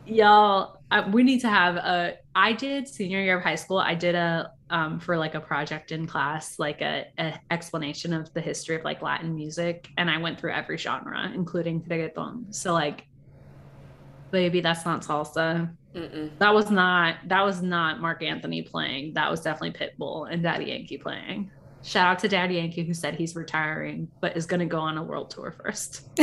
y'all, I, we need to have a. I did senior year of high school. I did a um for like a project in class, like a, a explanation of the history of like Latin music, and I went through every genre, including reggaeton. So like, baby, that's not salsa Mm-mm. that was not that was not Marc Anthony playing. That was definitely Pitbull and Daddy Yankee playing. Shout out to Daddy Yankee who said he's retiring but is going to go on a world tour first.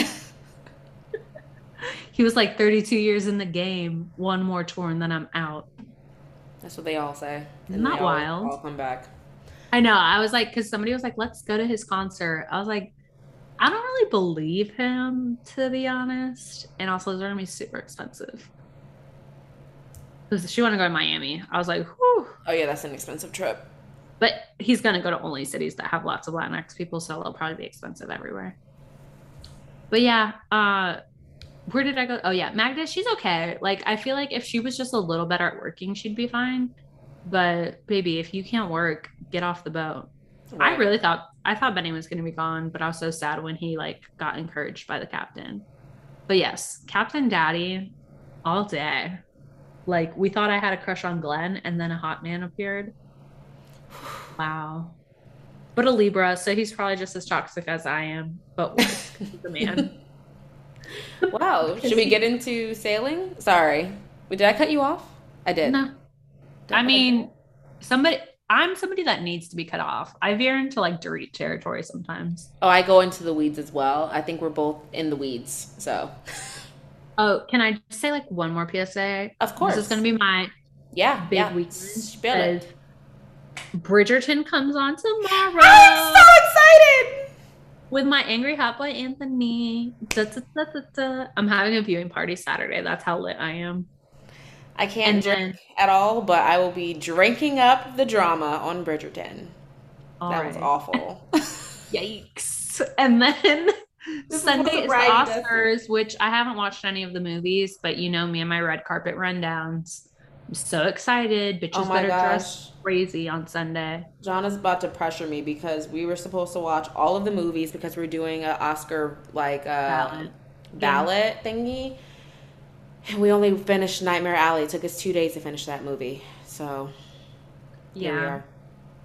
he was like 32 years in the game, one more tour and then I'm out. That's what they all say. That all- wild? All come back. I know. I was like cuz somebody was like let's go to his concert. I was like I don't really believe him to be honest. And also they're going to be super expensive. She want to go to Miami. I was like, "Whew." Oh yeah, that's an expensive trip. But he's gonna go to only cities that have lots of Latinx people, so it'll probably be expensive everywhere. But yeah, uh where did I go? Oh yeah, Magda, she's okay. Like I feel like if she was just a little better at working, she'd be fine. But baby, if you can't work, get off the boat. I really thought I thought Benny was gonna be gone, but I was so sad when he like got encouraged by the captain. But yes, Captain Daddy, all day. Like we thought I had a crush on Glenn, and then a hot man appeared. Wow. But a Libra, so he's probably just as toxic as I am, but worse 'cause he's a man. Wow. Should we get into sailing? Sorry. Did I cut you off? I did. No. I mean, somebody. I'm somebody that needs to be cut off. I veer into like Dorit territory sometimes. Oh, I go into the weeds as well. I think we're both in the weeds. So, Oh, can I just say like one more PSA? of course, This is going to be my yeah, big yeah. weekend. Spill it. Bridgerton comes on tomorrow I'm so excited. with my angry hot boy Anthony. Da, da, da. I'm having a viewing party Saturday. That's how lit I am. I can't And drink then- at all, but I will be drinking up the drama on Bridgerton. That was awful. Yikes. And then This is Sunday is the Oscars, which I haven't watched any of the movies, but you know me and my red carpet rundowns. I'm so excited. Bitches oh better dress crazy on Sunday. John is about to pressure me because we were supposed to watch all of the movies because we're doing an Oscar like uh, Ballot. ballot thingy. And we only finished Nightmare Alley. It took us two days to finish that movie. So Yeah.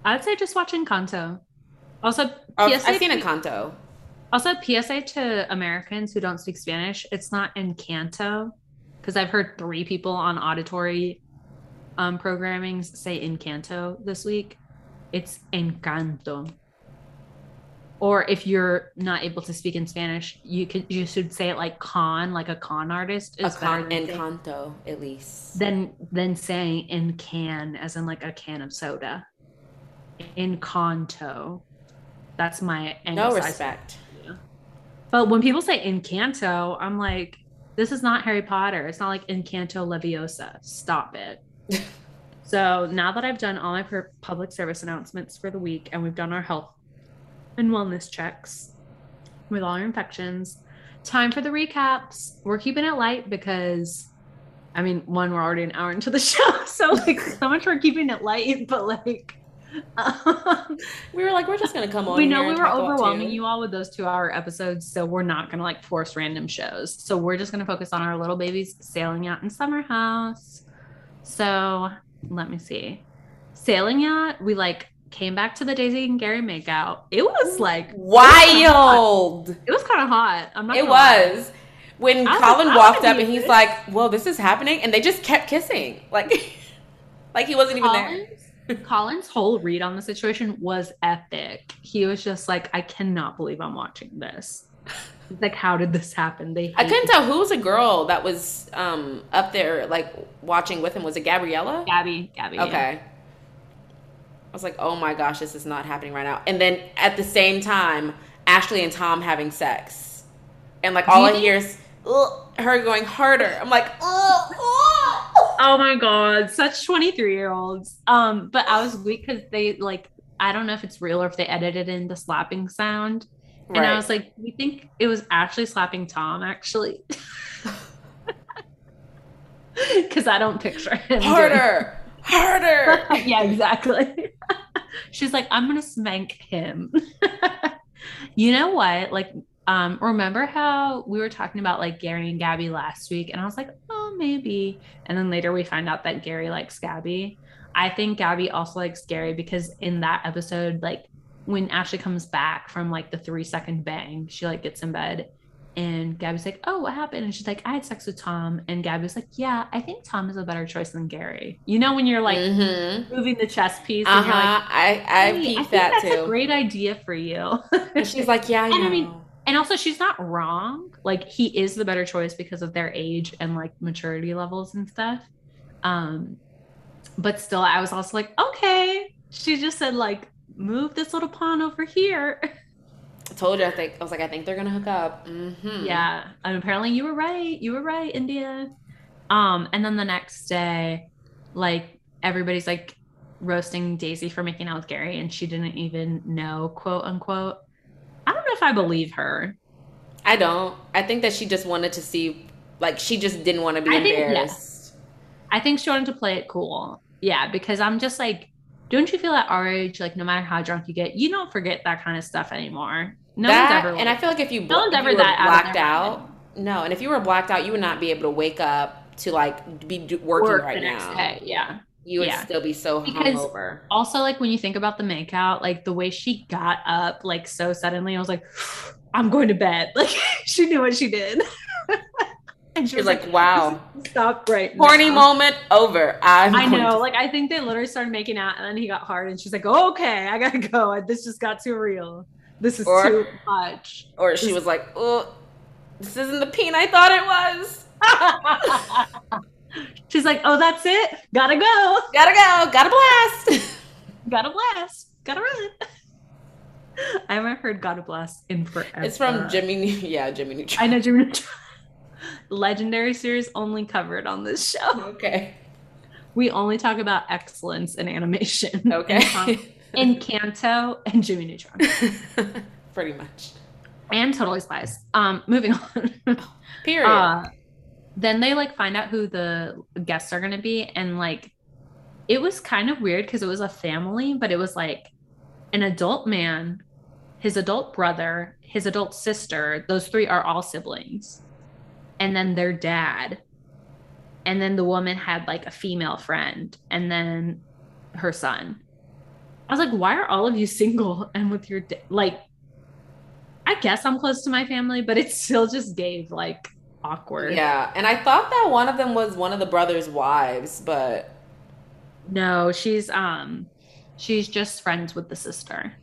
I'd say just watch Encanto. Also, Oh, PSA, I've seen Encanto. also PSA to Americans who don't speak Spanish. It's not Encanto because I've heard three people on auditory um, programming say Encanto this week. It's Encanto. Or if you're not able to speak in Spanish, you could you should say it like con, like a con artist A is better con- Encanto, at least. Then then saying in can as in like a can of soda. Encanto. That's my no respect. But when people say Encanto, I'm like, this is not Harry Potter. It's not like Encanto Leviosa. Stop it. so now that I've done all my per- public service announcements for the week and we've done our health and wellness checks with all our infections, time for the recaps. We're keeping it light because, I mean, one, we're already an hour into the show. So, like, so much for keeping it light, but like, um, We were like, we're just gonna come on. we know we were overwhelming you all with those two hour episodes so we're not gonna like force random shows so we're just gonna focus on our little babies sailing out in summer house so let me see sailing yacht we like came back to the daisy and gary makeout it was like Wild. it was kind of hot i'm not It gonna lie. was. When I Colin I walked up and he's this. like, "Whoa, this is happening," and they just kept kissing, like, like he wasn't even there. Colin's whole read on the situation was epic. He was just like, I cannot believe I'm watching this. He's like, how did this happen? They I couldn't tell who was a girl that was um up there like watching with him. Was it Gabriela? Gabby. Gabby. yeah. Okay. I was like, oh my gosh, this is not happening right now. And then at the same time, Ashley and Tom having sex, and like all you I think- hear is her going harder. I'm like, oh, Oh my god, such 23 year olds. Um, but I was weak because they like I don't know if it's real or if they edited in the slapping sound. And I was like, we think it was actually slapping Tom actually. Cause I don't picture him. harder, harder. yeah, exactly. She's like, I'm gonna spank him. you know what? Like, um, remember how we were talking about like Gary and Gabby last week, and I was like, oh, maybe. And then later we find out that Gary likes Gabby. I think Gabby also likes Gary because in that episode, like when Ashley comes back from like the three second bang, she like gets in bed and Gabby's like, Oh, what happened? And she's like, I had sex with Tom. And Gabby's like, Yeah, I think Tom is a better choice than Gary. You know, when you're like mm-hmm. moving the chess piece Uh and you're like, huh. I I "Hey, peeped think that that's too. a great idea for you. and she's like, yeah, I And know. I mean- and also she's not wrong. Like he is the better choice because of their age and like maturity levels and stuff. Um but still I was also like, okay. She just said like move this little pawn over here. I told you. I think I was like, I think they're gonna hook up. Mm-hmm. Yeah. And apparently you were right. You were right, India. Um, and then the next day, like everybody's like roasting Daisy for making out with Gary, and she didn't even know, quote unquote. I don't know if I believe her. I don't. I think that she just wanted to see, like, she just didn't want to be I think, yeah. embarrassed. I think she wanted to play it cool. Yeah, because I'm just like, don't you feel at our age, like no matter how drunk you get, you don't forget that kind of stuff anymore. No that, one's ever and I feel like if you, no one's ever that blacked their out, no, and if you were blacked out, you would not be able to wake up to like be working work right now. day. Yeah. You would Yeah. still be so Because- hungover. also like when you think about the makeout like the way she got up like so suddenly i was like i'm going to bed like she knew what she did And she was like, like "Wow, stop right Horny now. moment over." I'm i know. To- like I think they literally started making out, and then he got hard, and she's like, oh, "Okay, I gotta go. This just got too real. This is or, too much." Or she was like, "Oh, this isn't the peen I thought it was." she's like, "Oh, that's it. Gotta go. Gotta go. Gotta blast. gotta blast. Gotta run." I haven't heard "Gotta Blast" in forever. It's from Jimmy. Yeah, Jimmy Neutron. I know Jimmy Neutron legendary series only covered on this show. Okay. We only talk about excellence in animation. Okay. in Encanto and Jimmy Neutron. Pretty much. And Totally Spies. Um, moving on. Period. Uh, then they like find out who the guests are going to be and like it was kind of weird because it was a family but it was like an adult man his adult brother his adult sister those three are all siblings and then their dad and then the woman had like a female friend and then her son. I was like why are all of you single and with your da-? like i guess i'm close to my family but it still just gave like awkward. Yeah and i thought that one of them was one of the brothers wives but no she's um she's just friends with the sister.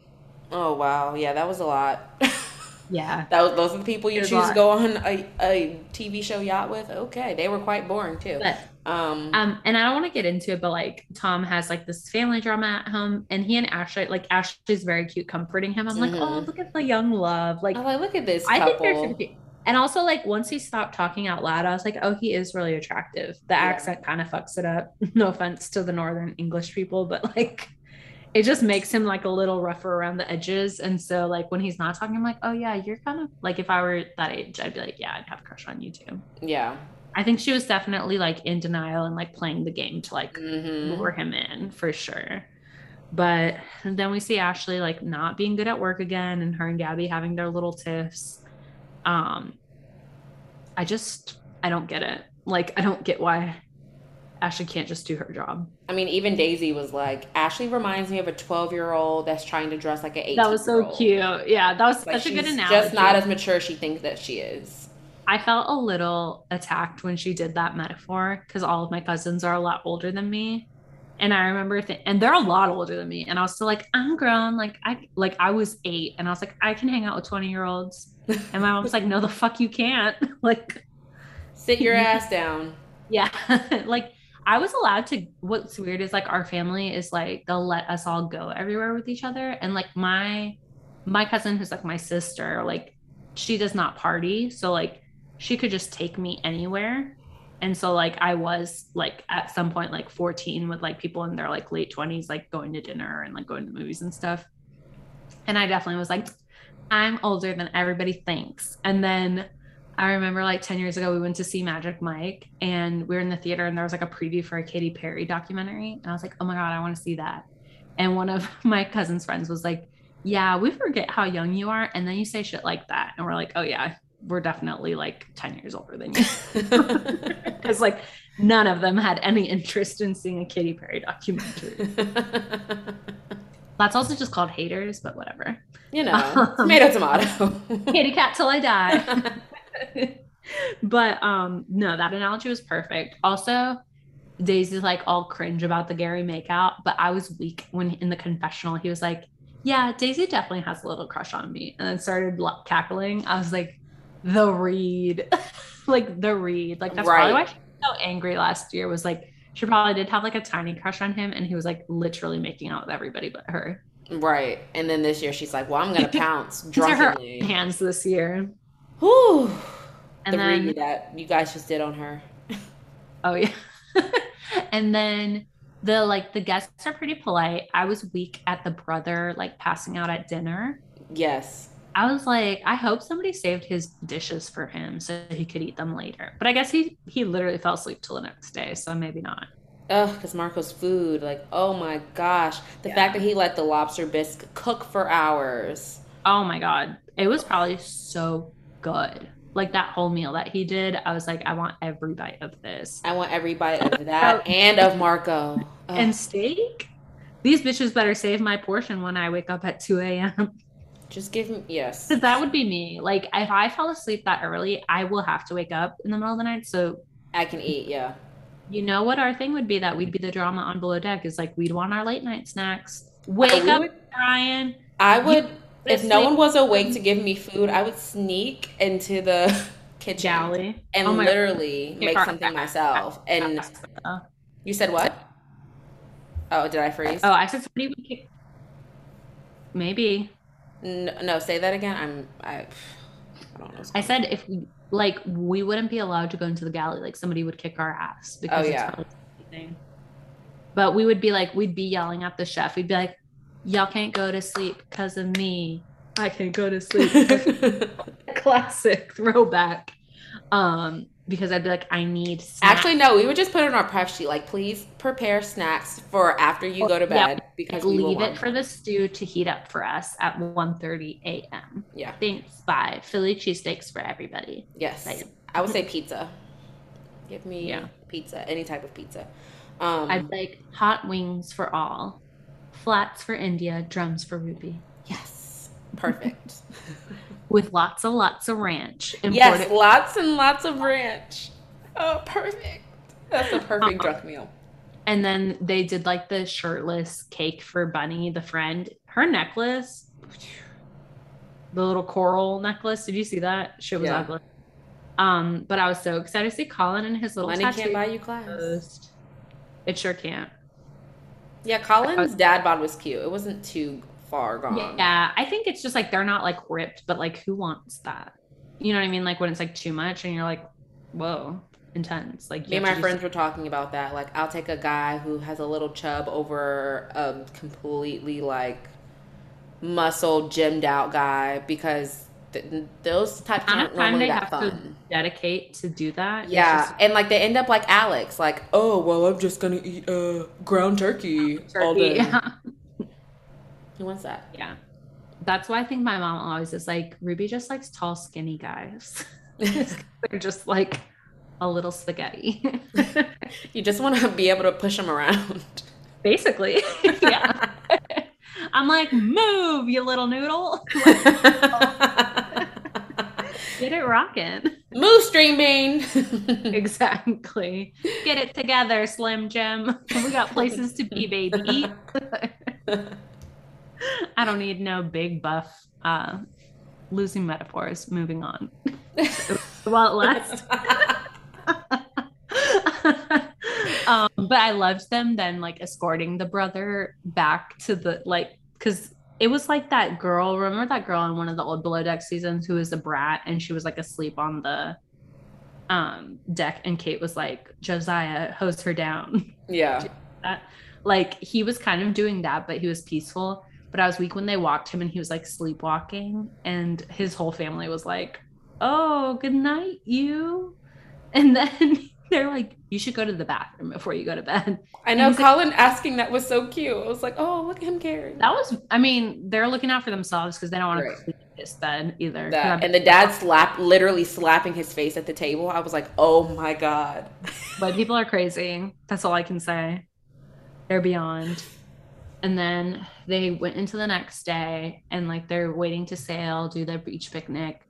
Oh wow. Yeah that was a lot Yeah. That was, those are the people you choose to go on a, a TV show yacht with. Okay. They were quite boring too. But, um, um, and I don't want to get into it, but like Tom has like this family drama at home and he and Ashley, like Ashley's very cute, comforting him. I'm mm-hmm. like, oh, look at the young love. Like, oh, look at this. Couple. I think they're super cute. And also, like, once he stopped talking out loud, I was like, oh, he is really attractive. The yeah. accent kind of fucks it up. No offense to the Northern English people, but like, it just makes him like a little rougher around the edges. And so like when he's not talking, I'm like, oh yeah, you're kind of like if I were that age, I'd be like, yeah, I'd have a crush on you too. Yeah. I think she was definitely like in denial and like playing the game to like mm-hmm. lure him in for sure. But then we see Ashley like not being good at work again and her and Gabby having their little tiffs. Um I just I don't get it. Like I don't get why Ashley can't just do her job. I mean, even Daisy was like, Ashley reminds me of a 12 year old that's trying to dress like an 18 That was so cute. Yeah, that was like such a good analogy. Just not as mature as she thinks that she is. I felt a little attacked when she did that metaphor because all of my cousins are a lot older than me. And I remember, th- and they're a lot older than me. And I was still like, I'm grown. Like I, like I was eight, and I was like, I can hang out with 20 year olds. And my mom was like, No, the fuck you can't. like, sit your ass down. Yeah, like I was allowed to. What's weird is like our family is like they'll let us all go everywhere with each other, and like my my cousin who's like my sister, like she does not party, so like she could just take me anywhere. And so like I was like at some point like 14 with like people in their like late 20s like going to dinner and like going to movies and stuff. And I definitely was like I'm older than everybody thinks. And then I remember like 10 years ago, we went to see Magic Mike and we were in the theater and there was like a preview for a Katy Perry documentary. And I was like, oh my God, I want to see that. And one of my cousin's friends was like, yeah, we forget how young you are. And then you say shit like that. And we're like, oh yeah, we're definitely like 10 years older than you. Because like none of them had any interest in seeing a Katy Perry documentary. That's also just called haters, but whatever. You know, tomato, tomato. Katy cat till I die. but um no, that analogy was perfect. Also, Daisy's like all cringe about the Gary makeout, but I was weak when in the confessional he was like, "Yeah, Daisy definitely has a little crush on me," and then started cackling. I was like, "The read, like the read, like that's right. probably why she was so angry last year." Was like she probably did have like a tiny crush on him, and he was like literally making out with everybody but her. Right, and then this year she's like, "Well, I'm gonna pounce drunkenly." Her hands this year. Whew. And the then that you guys just did on her. oh yeah. and then the like the guests are pretty polite. I was weak at the brother like passing out at dinner. Yes. I was like, I hope somebody saved his dishes for him so he could eat them later. But I guess he he literally fell asleep till the next day, so maybe not. Ugh, because Marco's food, like, oh my gosh. The yeah. fact that he let the lobster bisque cook for hours. Oh my god. It was probably so good. Like that whole meal that he did, I was like, I want every bite of this. I want every bite of that oh. and of Marco. And steak? These bitches better save my portion when I wake up at 2 a.m. Just give me yes. That would be me. Like if I fall asleep that early, I will have to wake up in the middle of the night. So I can eat, yeah. You know what our thing would be that we'd be the drama on below deck is like we'd want our late night snacks. Wake up, would- Brian. I would You- if no one was awake to give me food, I would sneak into the kitchen and Oh my God. literally make something myself. And Oh, you said what? Oh, did I freeze? Oh, I said somebody would kick. Maybe No, no, say that again. I'm I I don't know. I said if we like we wouldn't be allowed to go into the galley. Like somebody would kick our ass because Oh, it's yeah. But we would be like we'd be yelling at the chef. We'd be like, "Y'all can't go to sleep because of me. I can't go to sleep." Classic throwback. Um, because I'd be like, "I need snacks. Actually, no. We would just put it on our prep sheet. Like, please prepare snacks for after you go to Yeah, bed because we leave want it for the stew to heat up for us at 1.30 a.m. Yeah. Thanks. Bye. Philly cheesesteaks for everybody. Yes, Right. I would say pizza. Give me Yeah. pizza, any type of pizza. Um, I'd like hot wings for all, flats for India, drums for Ruby, yes, perfect. with lots and lots of ranch. yes, lots and lots of ranch. Oh, perfect. That's the perfect Uh-uh. drunk meal. And then they did like the shirtless cake for Bunny, the friend. Her necklace, the little coral necklace. Did you see that? Shit was Yeah. ugly. Um, but I was so excited to see Colin and his little Money tattoo. can't buy you class. It sure can't. Yeah, Colin's uh, dad bod was cute. It wasn't too far gone. Yeah, I think it's just like they're not like ripped, but like who wants that? You know what I mean? Like when it's like too much and you're like, whoa, intense. Like Me and my friends were talking about that. Like, I'll take a guy who has a little chub over a completely like muscle, gymmed out guy because th- those types some- aren't of time normally they that have to dedicate to do that. Yeah, just and like they end up like Alex, like, oh well, I'm just gonna eat uh ground turkey, all turkey. day. Yeah. Who wants that? yeah. That's why I think my mom always is like, Ruby just likes tall, skinny guys. They're just like a little spaghetti. you just want to be able to push them around. Basically. yeah. I'm like, move, you little noodle. Get it rocking. Move, Stream Bean. Exactly. Get it together, Slim Jim. We got places to be, baby. I don't need no big buff. Uh, losing metaphors. Moving on. Well, last. Um, but I loved them then, like escorting the brother back to the like, because it was like that girl. Remember that girl in one of the old Below Deck seasons who was a brat and she was like asleep on the um deck, and Kate was like, Josiah, hose her down. yeah. that like he was kind of doing that, but he was peaceful. But I was weak when they walked him and he was like sleepwalking, and his whole family was like, Oh, good night, you. And then they're like, You should go to the bathroom before you go to bed. I know he's like- Colin asking that was so cute. I was like, oh, look at him caring. That was, I mean, they're looking out for themselves because they don't want Right. to sleep in his bed either. That and the dad slap literally slapping his face at the table. I was like, oh my god. but people are crazy. That's all I can say. They're beyond. And then they went into the next day and like they're waiting to sail, do their beach picnic.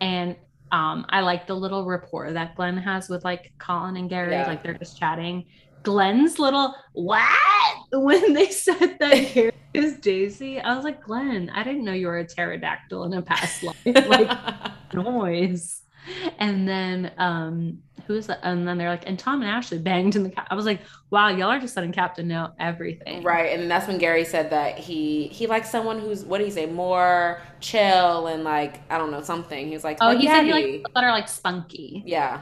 And um, I like the little rapport that Glenn has with like Colin and Gary. Yeah. Like they're just chatting. Glenn's little what when they said that Gary is Daisy, I was like, Glenn, I didn't know you were a pterodactyl in a past life. Like noise. And then um who is that? And then they're like, and Tom and Ashley banged in the cap. I was like, wow, y'all are just letting Captain know everything. right, and that's when Gary said that he he likes someone who's what do you say more chill and like I don't know something. He was like, Oh, like he said he Gabby. like that are like spunky. yeah,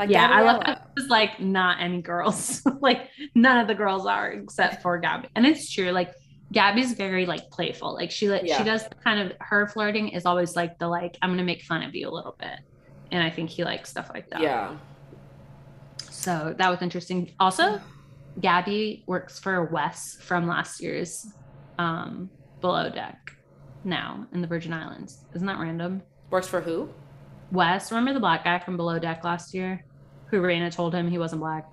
like yeah, I love that. It's like not any girls. like none of the girls are except for Gabby. And it's true. Like Gabby's very like playful. Like she like Yeah. she does kind of her flirting is always like the like I'm gonna make fun of you a little bit. And I think he likes stuff like that. Yeah, So that was interesting. Also, Gabby works for Wes from last year's um, Below Deck now in the Virgin Islands. Isn't that random? works for who? Wes, remember the black guy from Below Deck last year who Rayna told him he wasn't black?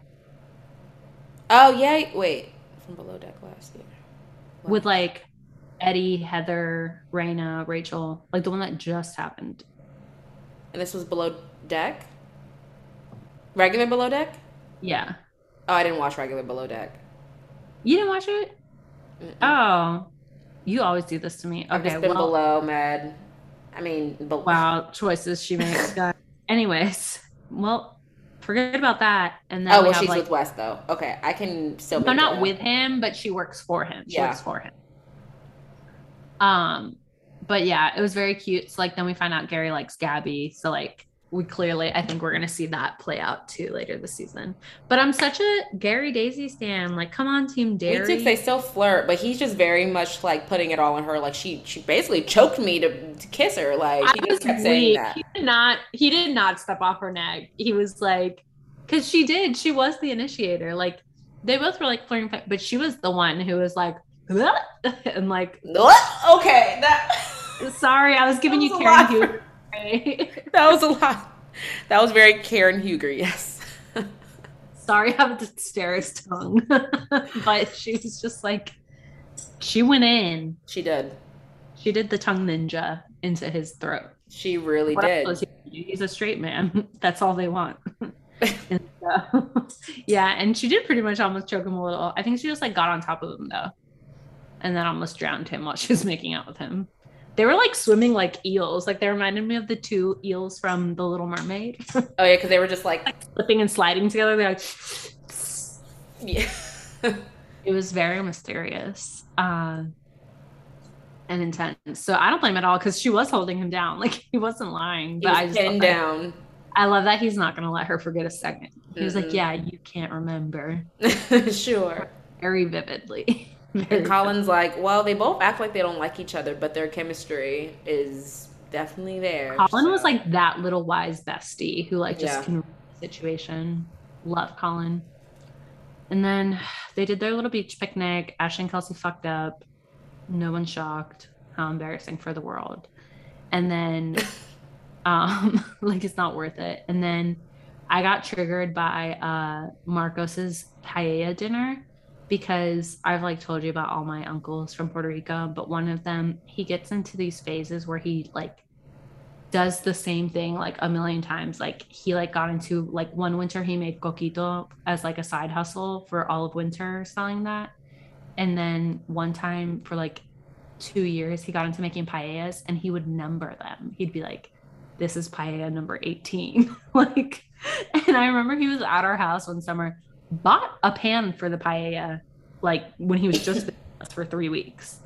Oh yeah, wait from below deck last year. What? With like Eddie, Heather, Rayna, Rachel, like the one that just happened. And this was below deck? Regular below deck? Yeah. Oh, I didn't watch regular below deck. You didn't watch it? Mm-mm. Oh. You always do this to me. Okay. I've just been well, below med. I mean, but wow, choices she makes. Anyways, well, forget about that. And then oh, well, she's like, with Wes though. Okay, I can still. Be. No, not with him, but she works for him. She yeah. works for him. Um, but yeah, it was very cute. So like, then we find out Gary likes Gabby. So like, we clearly I think we're gonna see that play out too later this season. But I'm such a Gary Daisy stan. Like, come on, Team. Me too. They still flirt, but he's just very much like putting it all on her. Like she she basically choked me to, to kiss her. Like he just kept weak. saying that. He did not he did not step off her neck. He was like, because she did. She was the initiator. Like they both were like flirting, but she was the one who was like, and like, okay, that. Sorry, I was giving was you Karen Huger. that was a lot. That was very Karen Huger, yes. Sorry, I have the Steris tongue. but she was just like, she went in. She did. She did the tongue ninja into his throat. She really what did. He's a straight man. That's all they want. and uh, so, yeah, and she did pretty much almost choke him a little. I think she just like got on top of him though, and then almost drowned him while she was making out with him. They were like swimming like eels. Like they reminded me of the two eels from The Little Mermaid. oh yeah, because they were just like... like slipping and sliding together. They're like, yeah. it was very mysterious uh, and intense. So I don't blame at all because she was holding him down. Like he wasn't lying. But he was I just down. I love that he's not gonna let her forget a second. He was mm-hmm. like, "Yeah, you can't remember." sure. Very vividly. And Colin's like, well, they both act like they don't like each other, but their chemistry is definitely there. Colin so. was like that little wise bestie who like just yeah. can situation. Love Colin. And then they did their little beach picnic. Ash and Kelsey fucked up. No one shocked. How embarrassing for the world. And then um like it's not worth it. And then I got triggered by uh Marcos's paella dinner because I've like told you about all my uncles from Puerto Rico, but one of them, he gets into these phases where he like does the same thing like a million times. Like he like got into like one winter he made coquito as like a side hustle for all of winter selling that. And then one time for like two years he got into making paellas and he would number them. He'd be like, This is paella number 18. like and I remember he was at our house one summer bought a pan for the paella like when he was just for three weeks.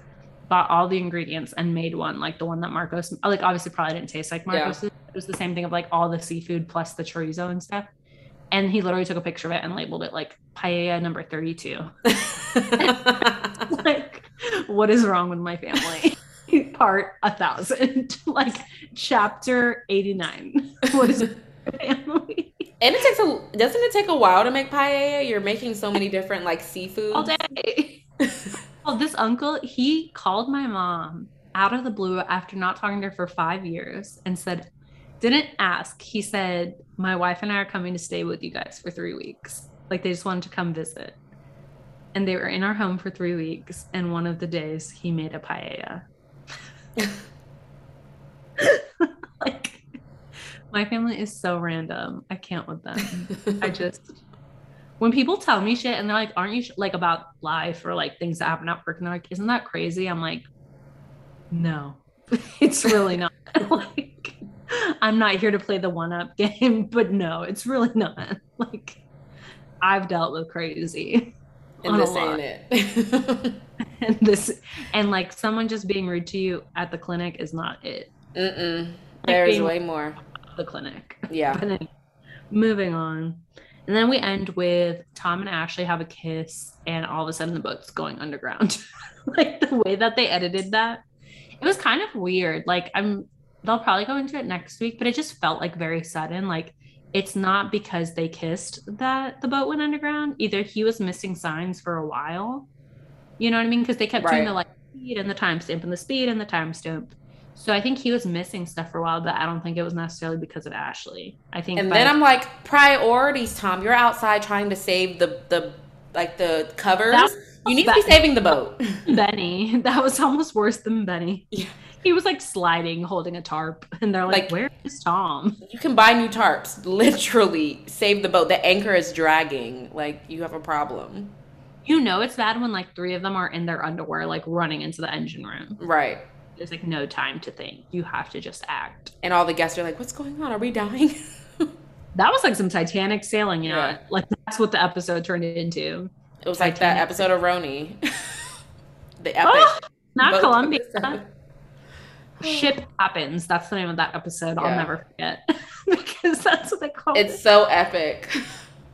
Bought all the ingredients and made one like the one that marcos like obviously probably didn't taste like marcos. Yeah. it was the same thing of like all the seafood plus the chorizo and stuff. And he literally took a picture of it and labeled it like paella number 32 like what is wrong with my family? Part a thousand. Like chapter 89 what is family and it takes a doesn't it take a while to make paella? You're making so many different like seafood all day. well, this uncle he called my mom out of the blue after not talking to her for five years and said, didn't ask. He said, my wife and I are coming to stay with you guys for three weeks. Like they just wanted to come visit. And they were in our home for three weeks. And one of the days he made a paella. like my family is so random. I can't with them. I just when people tell me shit and they're like, "Aren't you like about life or like things that happen at work?" and they're like, "Isn't that crazy?" I'm like, "No, it's really not." like, I'm not here to play the one-up game, but no, it's really not. Like, I've dealt with crazy. And this ain't it. and this, and like someone just being rude to you at the clinic is not it. Mm-mm. Like There's way more the clinic. Yeah. Then, moving on. And then we end with Tom and Ashley have a kiss, and all of a sudden the boat's going underground. like the way that they edited that, it was kind of weird. Like I'm, they'll probably go into it next week, but it just felt like very sudden. Like it's not because they kissed that the boat went underground. Either he was missing signs for a while, you know what I mean? Because they kept right. doing the like speed and the timestamp and the speed and the timestamp. So I think he was missing stuff for a while, but I don't think it was necessarily because of Ashley. I think. And then I'm like, priorities, Tom. You're outside trying to save the the like the covers. You need to be saving the boat. Benny. That was almost worse than Benny. Yeah. He was like sliding, holding a tarp, and they're like, Like- "Where is Tom?" You can buy new tarps. Literally save the boat. The anchor is dragging. Like you have a problem. You know it's bad when like three of them are in their underwear, like running into the engine room. Right. There's like no time to think. You have to just act. And all the guests are like, "What's going on? Are we dying?" That was like some Titanic sailing, yeah. Yeah. Like that's what the episode turned into. It was like that episode of RHONY. the oh, epic. Oh, not Colombia. episode. Ship happens. That's the name of that episode. I'll never forget because that's what they call it. It's so epic.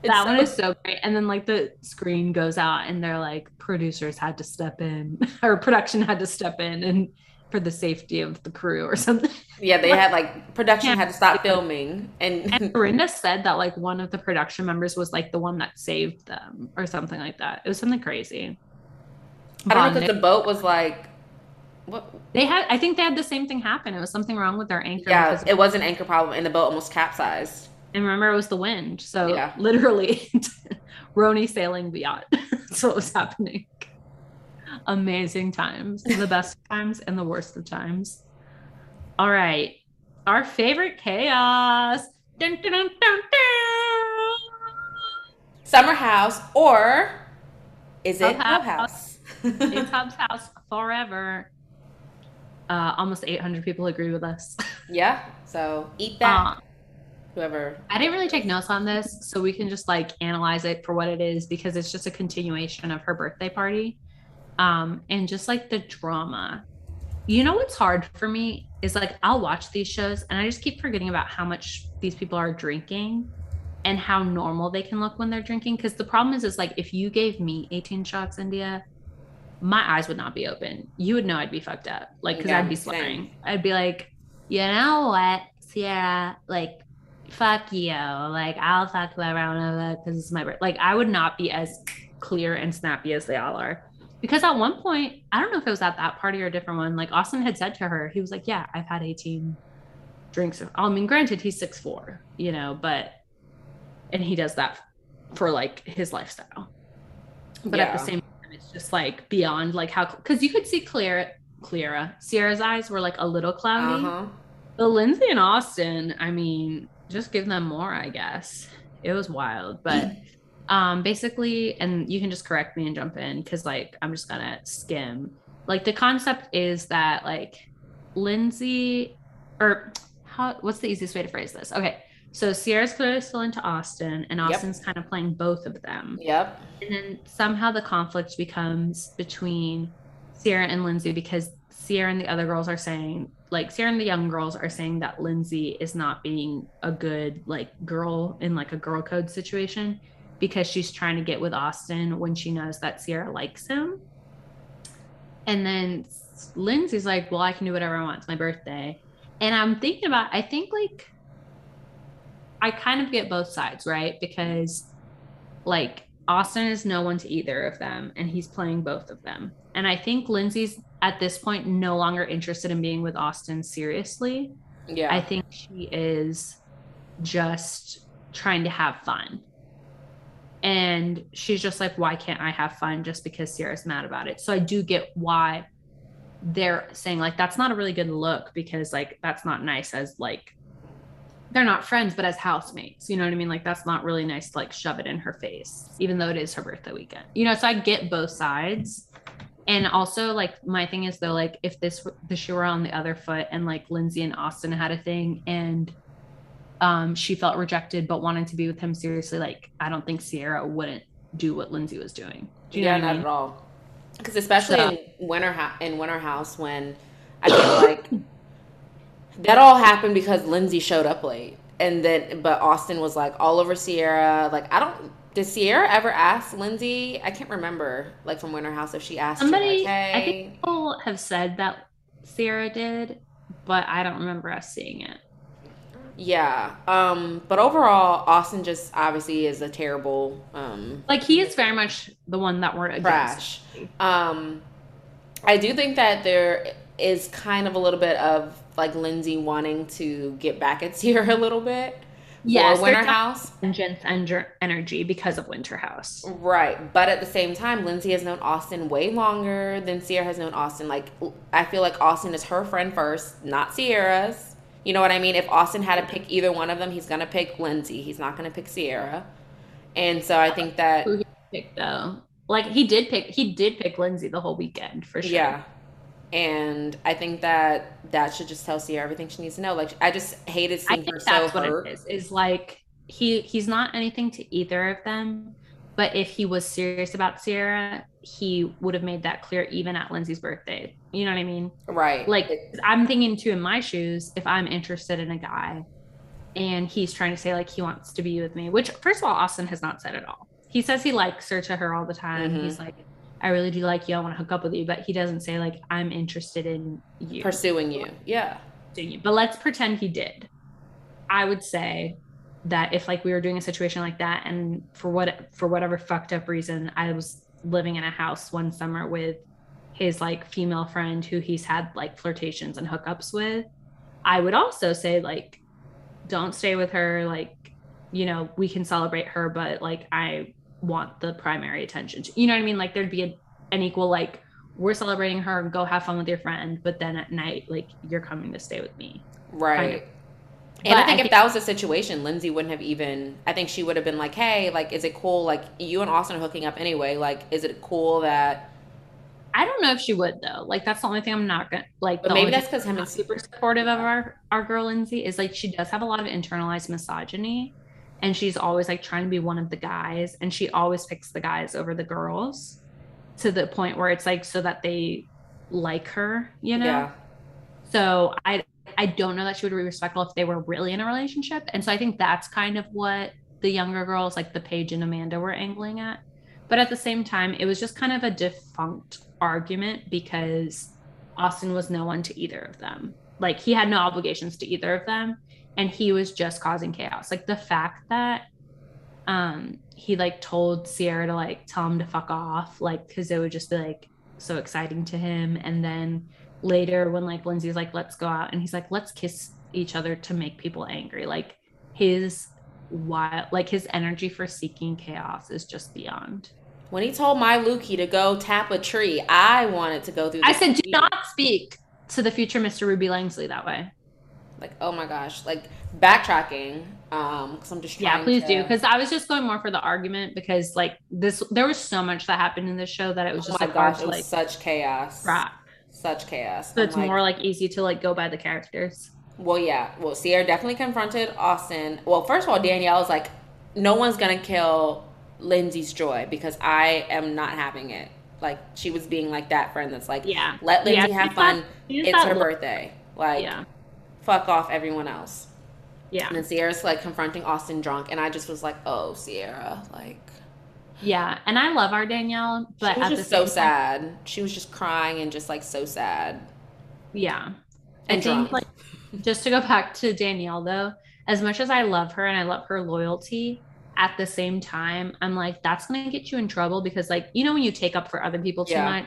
It's that one so- is so great. And then like the screen goes out, and they're like, producers had to step in, or production had to step in, and for the safety of the crew or something. Yeah, they had like production Yeah. had to stop filming, and, And Dorinda said that like one of the production members was like the one that saved them or something like that. It was something crazy. I don't know because the boat was like, what? they had, I think they had the same thing happen. It was something wrong with their anchor. Yeah, it was an anchor problem, and the boat almost capsized. and remember, it was the wind. So Yeah. literally, RHONY sailing the yacht. That's what was happening. Amazing times, the best times and the worst of times. All right, our favorite chaos. Dun, dun, dun. Summer house, or is it Hub. House? It's Hub's house forever. Uh, almost 800 people agree with us. yeah. So eat that. Uh, Whoever. I didn't really take notes on this, so we can just like analyze it for what it is because it's just a continuation of her birthday party. Um, and just like the drama. You know what's hard for me is like I'll watch these shows and I just keep forgetting about how much these people are drinking and how normal they can look when they're drinking. Because the problem is, is like if you gave me 18 shots, India, my eyes would not be open. You would know I'd be fucked up. Like, because Yeah, I'd be same. I'd be like, you know what, Ciara, like, fuck you. Like, I'll fuck whoever I want to because it's my birthday. Like, I would not be as clear and snappy as they all are. Because at one point, I don't know if it was at that party or a different one, like Austin had said to her, he was like, Yeah, I've had 18 drinks. I mean, granted, he's six four, you know, but and he does that for like his lifestyle. But at the same time, it's just like beyond like how because you could see Clara, Clara, Ciara's eyes were like a little cloudy. Uh huh. But Lindsay and Austin, I mean, just give them more, I guess. It was wild, but um basically and you can just correct me and jump in cuz like I'm just to skim. Like the concept is that like Lindsay or how what's the easiest way to phrase this? Okay. So Ciara's clearly still into Austin and Yep. Austin's kind of playing both of them. Yep. And then somehow the conflict becomes between Ciara and Lindsay because Ciara and the other girls are saying, like, Ciara and the young girls are saying that Lindsay is not being a good, like, girl in like a girl code situation because she's trying to get with Austin when she knows that Ciara likes him. And then Lindsay's like, well, I can do whatever I want. It's my birthday. And I'm thinking about, I think, like, I kind of get both sides, right? Because like Austin is no one to either of them, and he's playing both of them. And I think Lindsay's at this point no longer interested in being with Austin seriously. Yeah. I think she is just trying to have fun. And she's just like, why can't I have fun just because Ciara's mad about it? So I do get why they're saying, like, that's not a really good look because, like, that's not nice as, like, they're not friends, but as housemates. You know what I mean? Like, that's not really nice to, like, shove it in her face, even though it is her birthday weekend. You know, so I get both sides. And also, like, my thing is though, like, if this the shoe were on the other foot, and like Lindsay and Austin had a thing, and um, she felt rejected but wanted to be with him seriously, like, I don't think Ciara wouldn't do what Lindsay was doing. Do you yeah, know what I not mean? at all. Because especially So- in winter Ho- in Winter House, when I feel like that all happened because Lindsay showed up late, and then but Austin was like all over Ciara. Like I don't. Did Ciara ever ask Lindsay? I can't remember. Like from Winter House, if she asked her, Somebody, like, I think people have said that Ciara did, but I don't remember us seeing it. Yeah. Um. But overall, Austin just obviously is a terrible um Like he is very much the one that we're against. trash. Um, I do think that there is kind of a little bit of like Lindsay wanting to get back at Ciara a little bit, Yes, for Winter House. vengeance and energy because of Winter House. Right. But at the same time, Lindsay has known Austin way longer than Ciara has known Austin. Like, I feel like Austin is her friend first, not Ciara's. You know what I mean? If Austin had to pick either one of them, he's going to pick Lindsay. He's not going to pick Ciara. And so I think that, Who he picked though? Like he did pick he did pick Lindsay the whole weekend for sure. yeah. And I think that that should just tell Ciara everything she needs to know. Like, I just hated I seeing her think so hurt. it is. Is like he he's not anything to either of them. But if he was serious about Ciara, he would have made that clear even at Lindsay's birthday. You know what I mean? Right. Like I'm thinking too in my shoes, if I'm interested in a guy and he's trying to say like he wants to be with me, which first of all, Austin has not said at all. He says he likes her to her all the time. Mhm. He's like, I really do like you. I want to hook up with you, but he doesn't say like I'm interested in you. pursuing you. Yeah. But let's pretend he did. I would say that if like we were doing a situation like that, and for what for whatever fucked up reason, I was living in a house one summer with his like female friend who he's had like flirtations and hookups with, I would also say like, don't stay with her. Like, you know, we can celebrate her, but like I want the primary attention. You know what I mean? Like there'd be a, an equal like we're celebrating her, go have fun with your friend, but then at night like you're coming to stay with me. Right. Kind of. And I think I if that was the situation, Lindsay wouldn't have even. I think she would have been like, "Hey, like, is it cool? Like, you and Austin are hooking up anyway. Like, is it cool that?" I don't know if she would though. Like that's the only thing I'm not gonna like. But maybe that's because him I'm super supportive of our our girl Lindsay is like she does have a lot of internalized misogyny, and she's always like trying to be one of the guys, and she always picks the guys over the girls, to the point where it's like so that they like her, you know. Yeah. So I I don't know that she would be respectful if they were really in a relationship. And so I think that's kind of what the younger girls like the Paige and Amanda were angling at. But at the same time, it was just kind of a defunct argument because Austin was no one to either of them. Like he had no obligations to either of them and he was just causing chaos. Like the fact that um he like told Ciara to like tell him to fuck off like cuz it would just be like so exciting to him and then later when like Lindsay's like let's go out and he's like let's kiss each other to make people angry like his wild like his energy for seeking chaos is just beyond When he told my Lukey to go tap a tree, I wanted to go through. I said do not speak to the future Mr. Ruby Langsley that way Like, oh my gosh, like backtracking. Um, because I'm just yeah please to, do because I was just going more for the argument because like this there was so much that happened in this show that it was Oh just my like gosh, to it was like such chaos. track Such chaos. so I'm it's like, more like easy to like go by the characters Well, yeah. Well, Ciara definitely confronted Austin. Well, first of all, Danielle was like, "No one's gonna kill Lindsay's joy because I am not having it." Like she was being like that friend that's like, yeah "Let Lindsay Yeah, have fun. It's her look- birthday. Like, yeah fuck off everyone else." yeah And then Ciara's like confronting Austin drunk, and I just was like, "Oh, Ciara, like." Yeah, and I love our Danielle, but she was at just so time- sad. She was just crying and just like so sad. yeah, I And think like just to go back to Danielle though, as much as I love her and I love her loyalty, at the same time, I'm like that's gonna get you in trouble because like you know when you take up for other people too Yeah. much,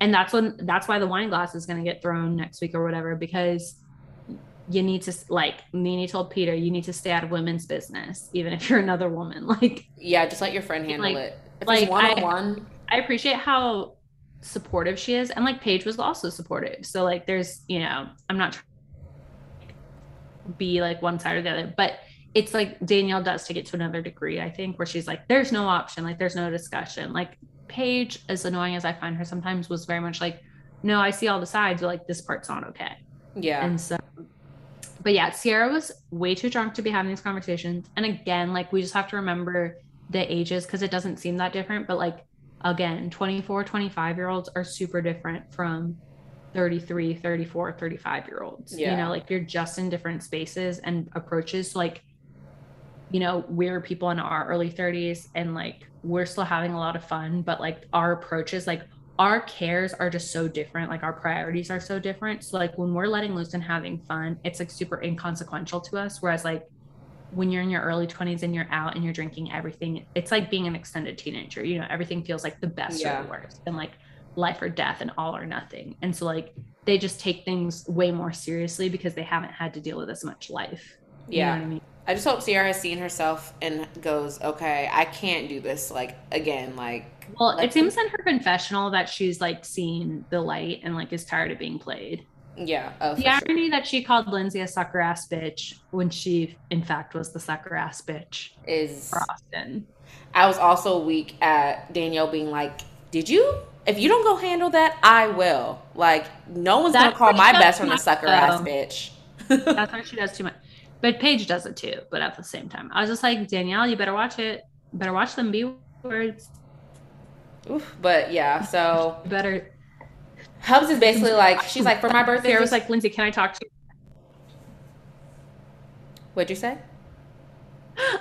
and that's when that's why the wine glass is gonna get thrown next week or whatever because you need to like Nini told Peter you need to stay out of women's business even if you're another woman like Yeah, just let your friend handle Like- it. If like, it's one on one, I appreciate how supportive she is, and like Paige was also supportive. So like, there's you know, I'm not trying to be like one side or the other, but it's like Danielle does take it to another degree. I think where she's like, there's no option, like there's no discussion. Like Paige, as annoying as I find her sometimes, was very much like, no, I see all the sides, but like this part's not okay. yeah. And so, but yeah, Sierra was way too drunk to be having these conversations. And again, like we just have to remember the ages because it doesn't seem that different. But like, again, 24, 25 year olds are super different from 33, 34, 35 year olds. Yeah. You know, like you're just in different spaces and approaches. So like, you know, we're people in our early 30s and like we're still having a lot of fun, but like our approaches, like our cares are just so different. Like our priorities are so different. So like when we're letting loose and having fun, it's like super inconsequential to us. Whereas like when you're in your early 20s and you're out and you're drinking everything, it's like being an extended teenager. You know, everything feels like the best Yeah. or the worst and like life or death and all or nothing. And so like they just take things way more seriously because they haven't had to deal with as much life. You know Yeah. what I mean? I just hope Ciara has seen herself and goes, okay, I can't do this like again. Like, well, like, it seems mm. in her confessional that she's like seen the light and like is tired of being played. Yeah. Oh, the irony sure. that she called Lindsay a sucker ass bitch when she, in fact, was the sucker ass bitch is for Austin. I was also weak at Danielle being like, "Did you? If you don't go handle that, I will." Like, no one's That's gonna call my best friend a sucker though. ass bitch. That's why she does too much. But Paige does it too. But at the same time, I was just like, Danielle, you better watch it. Better watch them B words. Oof. But yeah, so better Hubs is basically like she's like for my birthday. Sarah was like, Lindsay, can I talk to you? What'd you say?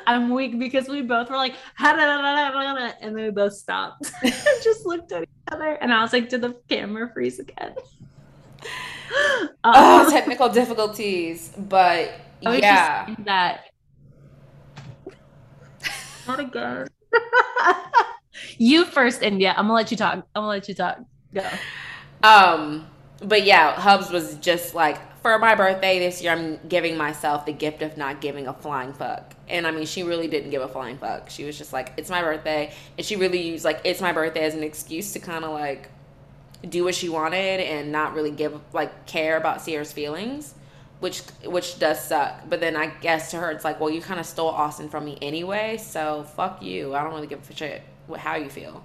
I'm weak because we both were like, and then we both stopped and just looked at each other. And I was like, did the camera freeze again? Um, oh, technical difficulties. But yeah. that. Not again. You first, India. I'm gonna let you talk. I'm gonna let you talk. Go. Um, but yeah, Hubs was just like, for my birthday this year, I'm giving myself the gift of not giving a flying fuck. And I mean, she really didn't give a flying fuck. She was just like, it's my birthday. And she really used like, it's my birthday as an excuse to kind of like do what she wanted and not really give, like, care about Ciara's feelings. Which which does suck, but then I guess to her it's like, well, you kind of stole Austin from me anyway, so fuck you. I don't really give a shit how you feel.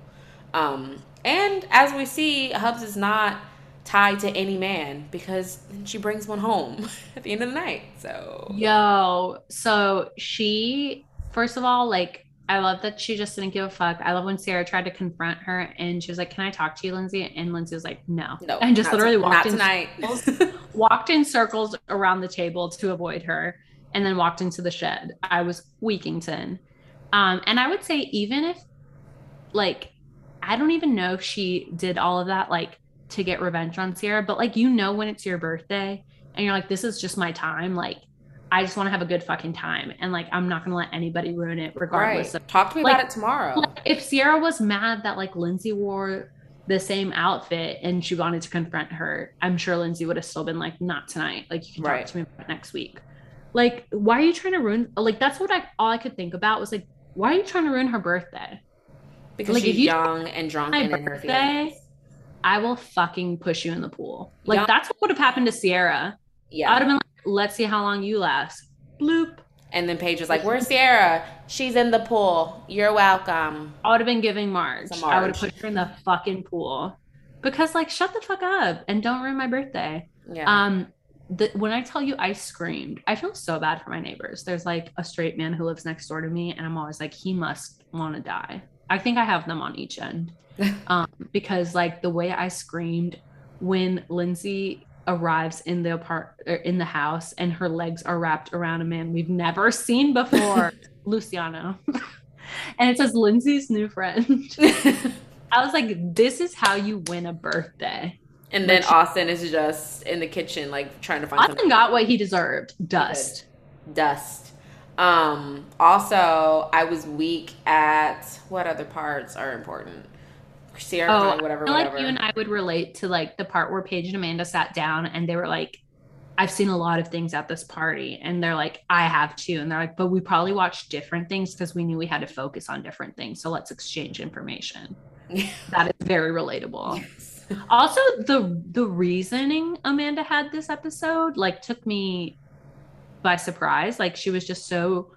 Um, and as we see, Hubs is not tied to any man because she brings one home at the end of the night. So yo, so she first of all, like I love that she just didn't give a fuck. I love when Ciara tried to confront her and she was like, "Can I talk to you, Lindsay?" And Lindsay was like, "No," no, and just literally to, walked in tonight. circles, walked in circles around the table to avoid her, and then walked into the shed. I was Weekington, um, and I would say even if, like, I don't even know if she did all of that like to get revenge on Ciara, but like you know when it's your birthday and you're like, this is just my time. Like I just want to have a good fucking time. And like I'm not gonna let anybody ruin it regardless right. of talk to me like, about it tomorrow. Like, if Ciara was mad that like Lindsay wore the same outfit and she wanted to confront her, I'm sure Lindsay would have still been like, not tonight. Like you can talk to me about next week. Like, why are you trying to ruin like that's what I all I could think about was like, why are you trying to ruin her birthday? Because like, she's young and drunk and in her feelings. I will fucking push you in the pool. Like young. that's what would have happened to Ciara. Yeah. I'd have been like, let's see how long you last. Bloop. And then Paige was like, Where's Ciara? She's in the pool. You're welcome. I would have been giving Marge. Marge. I would have pushed her in the fucking pool. Because like shut the fuck up and don't ruin my birthday. Yeah. Um the, when I tell you I screamed, I feel so bad for my neighbors. There's like a straight man who lives next door to me, and I'm always like, he must want to die. I think I have them on each end. um, because like the way I screamed when Lindsay arrives in the apart er, in the house and her legs are wrapped around a man we've never seen before, Luciano. and it says Lindsay's new friend. I was like, this is how you win a birthday. And then Which, Austin is just in the kitchen, like trying to find. Austin got what he deserved. Dust. Dust. Um, also, I was weak at what other parts are important? Ciara, oh, whatever, I feel whatever. like you and I would relate to like the part where Paige and Amanda sat down and they were like, I've seen a lot of things at this party. And they're like, I have too. And they're like, but we probably watched different things because we knew we had to focus on different things. So let's exchange information. that is very relatable. Yes. also, the the reasoning Amanda had this episode like took me by surprise. Like she was just so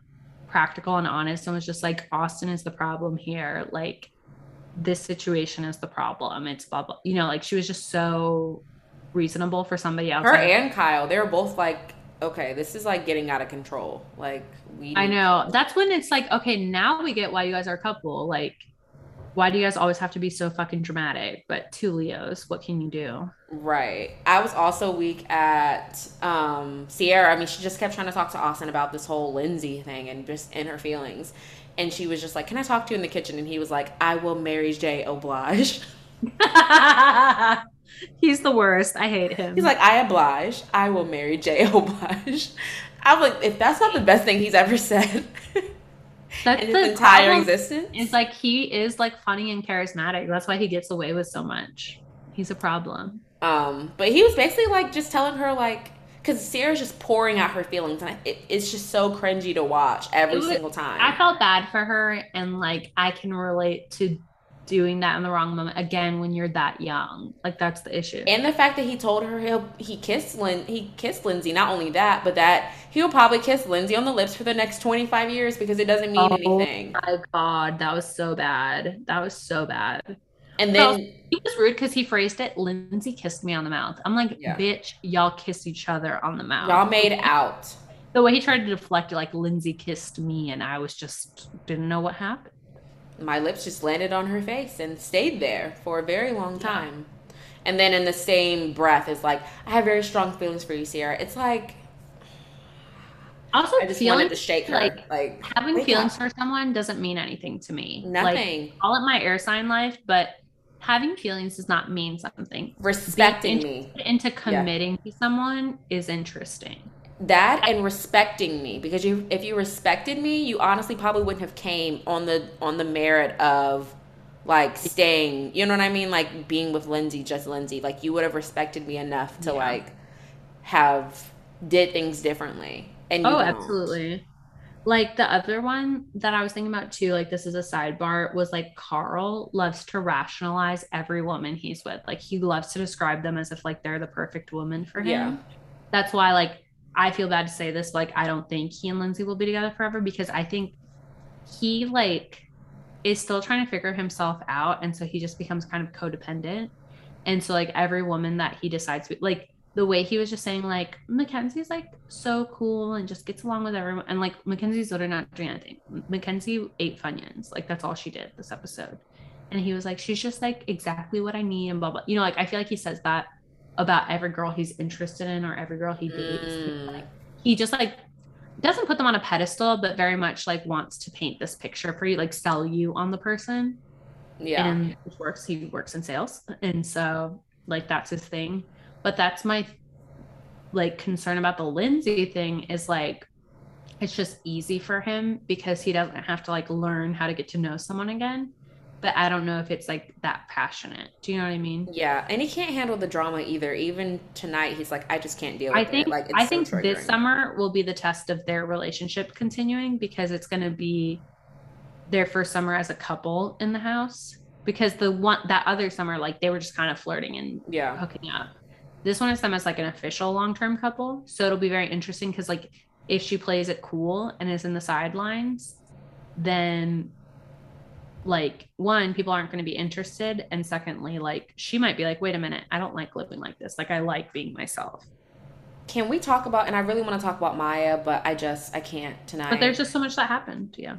practical and honest and was just like, Austin is the problem here. Like this situation is the problem. It's blah blah. You know, like she was just so reasonable for somebody else. Her and Kyle, they were both like, okay, this is like getting out of control. Like we I know. That's when it's like, okay, now we get why you guys are a couple. Like why do you guys always have to be so fucking dramatic? But two Leos, what can you do? Right. I was also weak at um, Ciara. I mean, she just kept trying to talk to Austin about this whole Lindsay thing and just in her feelings. And she was just like, Can I talk to you in the kitchen? And he was like, I will marry Jay Oblige. He's the worst. I hate him. He's like, I oblige. I will marry Jay Oblige. I'm like, if that's not the best thing he's ever said. That's in his entire existence. It's like he is like funny and charismatic. That's why he gets away with so much. He's a problem. Um, but he was basically like just telling her like because Ciara's just pouring out her feelings, and it, it's just so cringy to watch every was, single time. I felt bad for her, and like I can relate to doing that in the wrong moment again when you're that young. Like that's the issue. And the fact that he told her he'll he kissed Lin he kissed Lindsay. Not only that, but that he'll probably kiss Lindsay on the lips for the next 25 years because it doesn't mean oh, anything. my god, that was so bad. That was so bad. And then he was rude because he phrased it. Lindsay kissed me on the mouth. I'm like, yeah. bitch, y'all kiss each other on the mouth. Y'all made out. The way he tried to deflect it, like Lindsay kissed me, and I was just didn't know what happened my lips just landed on her face and stayed there for a very long time. And then in the same breath is like, I have very strong feelings for you, Ciara. It's like also I just feelings, wanted to shake her. Like, like having feelings up. for someone doesn't mean anything to me. Nothing. Like, call it my air sign life, but having feelings does not mean something. Respecting me into committing yeah. to someone is interesting that and respecting me because you if you respected me you honestly probably wouldn't have came on the on the merit of like staying you know what i mean like being with lindsay just lindsay like you would have respected me enough to yeah. like have did things differently and oh don't. absolutely like the other one that i was thinking about too like this is a sidebar was like carl loves to rationalize every woman he's with like he loves to describe them as if like they're the perfect woman for him yeah. that's why like I feel bad to say this, like I don't think he and Lindsay will be together forever because I think he like is still trying to figure himself out, and so he just becomes kind of codependent. And so like every woman that he decides to like the way he was just saying like Mackenzie's like so cool and just gets along with everyone and like Mackenzie's literally not doing anything. Mackenzie ate Funyuns, like that's all she did this episode. And he was like, she's just like exactly what I need and blah blah. You know, like I feel like he says that about every girl he's interested in or every girl he dates. Mm. Like, he just like doesn't put them on a pedestal, but very much like wants to paint this picture for you, like sell you on the person. Yeah. And works. He works in sales. And so like that's his thing. But that's my like concern about the Lindsay thing is like it's just easy for him because he doesn't have to like learn how to get to know someone again but I don't know if it's like that passionate. Do you know what I mean? Yeah, and he can't handle the drama either. Even tonight, he's like, I just can't deal with I think, it. Like, I think this summer will be the test of their relationship continuing because it's going to be their first summer as a couple in the house. Because the one that other summer, like they were just kind of flirting and yeah hooking up. This one is them as like an official long term couple, so it'll be very interesting because like if she plays it cool and is in the sidelines, then like one people aren't going to be interested and secondly like she might be like wait a minute i don't like living like this. Like i like being myself. Can we talk about and i really want to talk about mya but i just i can't tonight. But there's just so much that happened yeah.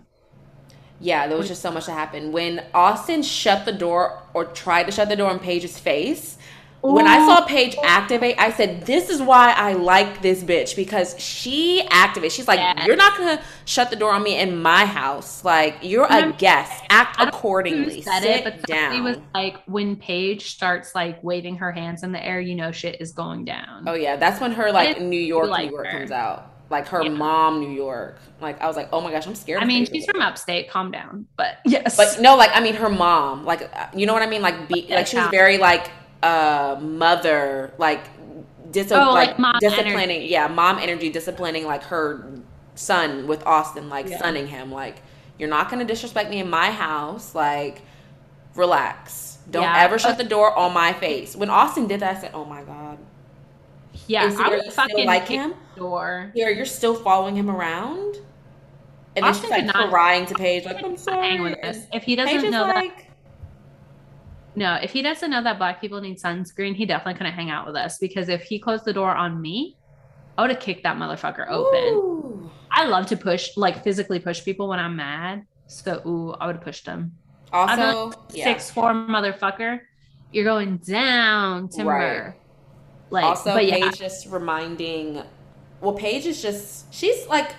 Yeah there was just so much that happened. When austin shut the door or tried to shut the door in paige's face when I saw Paige activate, I said, "This is why I like this bitch because she activates. She's like, yes. you're not gonna shut the door on me in my house. Like you're a guest. Act accordingly. Said Sit it, but down." was like, when Paige starts like waving her hands in the air, you know shit is going down. Oh yeah, that's when her like New York, like New York her. comes out. Like her yeah. mom, New York. Like I was like, oh my gosh, I'm scared. I mean, she's from upstate. Calm down. But yes, but no, like I mean, her mom. Like you know what I mean? Like be, like she was very like uh mother like dis- oh, like, like disciplining energy. yeah mom energy disciplining like her son with austin like yeah. sunning him like you're not gonna disrespect me in my house like relax don't yeah. ever shut the door on my face when austin did that i said oh my god yeah I would fucking like him door yeah you're still following him around and Austin then she's like crying to Paige, like, I'm sorry. Hang with this. If he doesn't know like, that no, if he doesn't know that black people need sunscreen, he definitely couldn't hang out with us because if he closed the door on me, I would have kicked that motherfucker open. Ooh. I love to push, like physically push people when I'm mad. So, ooh, I would have pushed him. Also, yeah. six four motherfucker, you're going down, timber. Right. Like, also, but Paige yeah. just reminding. Well, Paige is just she's like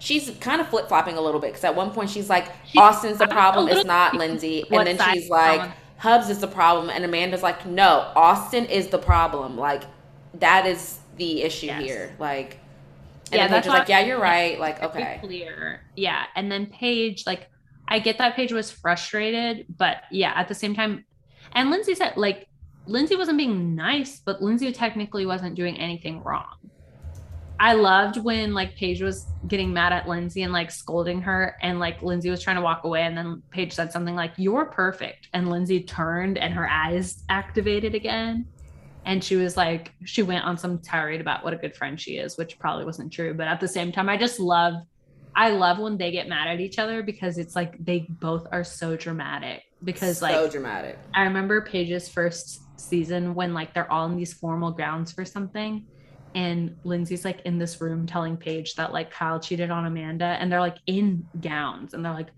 she's kind of flip flopping a little bit because at one point she's like, Austin's the problem, it's not Lindsay, and then she's like. Hubs is the problem, and Amanda's like, no, Austin is the problem. Like, that is the issue yes. here. Like, yeah, that's like, yeah, you're right. Like, okay, clear. Yeah, and then Paige, like, I get that Paige was frustrated, but yeah, at the same time, and Lindsay said, like, Lindsay wasn't being nice, but Lindsay technically wasn't doing anything wrong. I loved when like Paige was getting mad at Lindsay and like scolding her, and like Lindsay was trying to walk away, and then Paige said something like, You're perfect. And Lindsay turned and her eyes activated again. And she was like, she went on some tirade about what a good friend she is, which probably wasn't true. But at the same time, I just love, I love when they get mad at each other because it's like they both are so dramatic. Because so like, so dramatic. I remember Paige's first season when like they're all in these formal grounds for something and Lindsay's like in this room telling Paige that like Kyle cheated on Amanda and they're like in gowns and they're like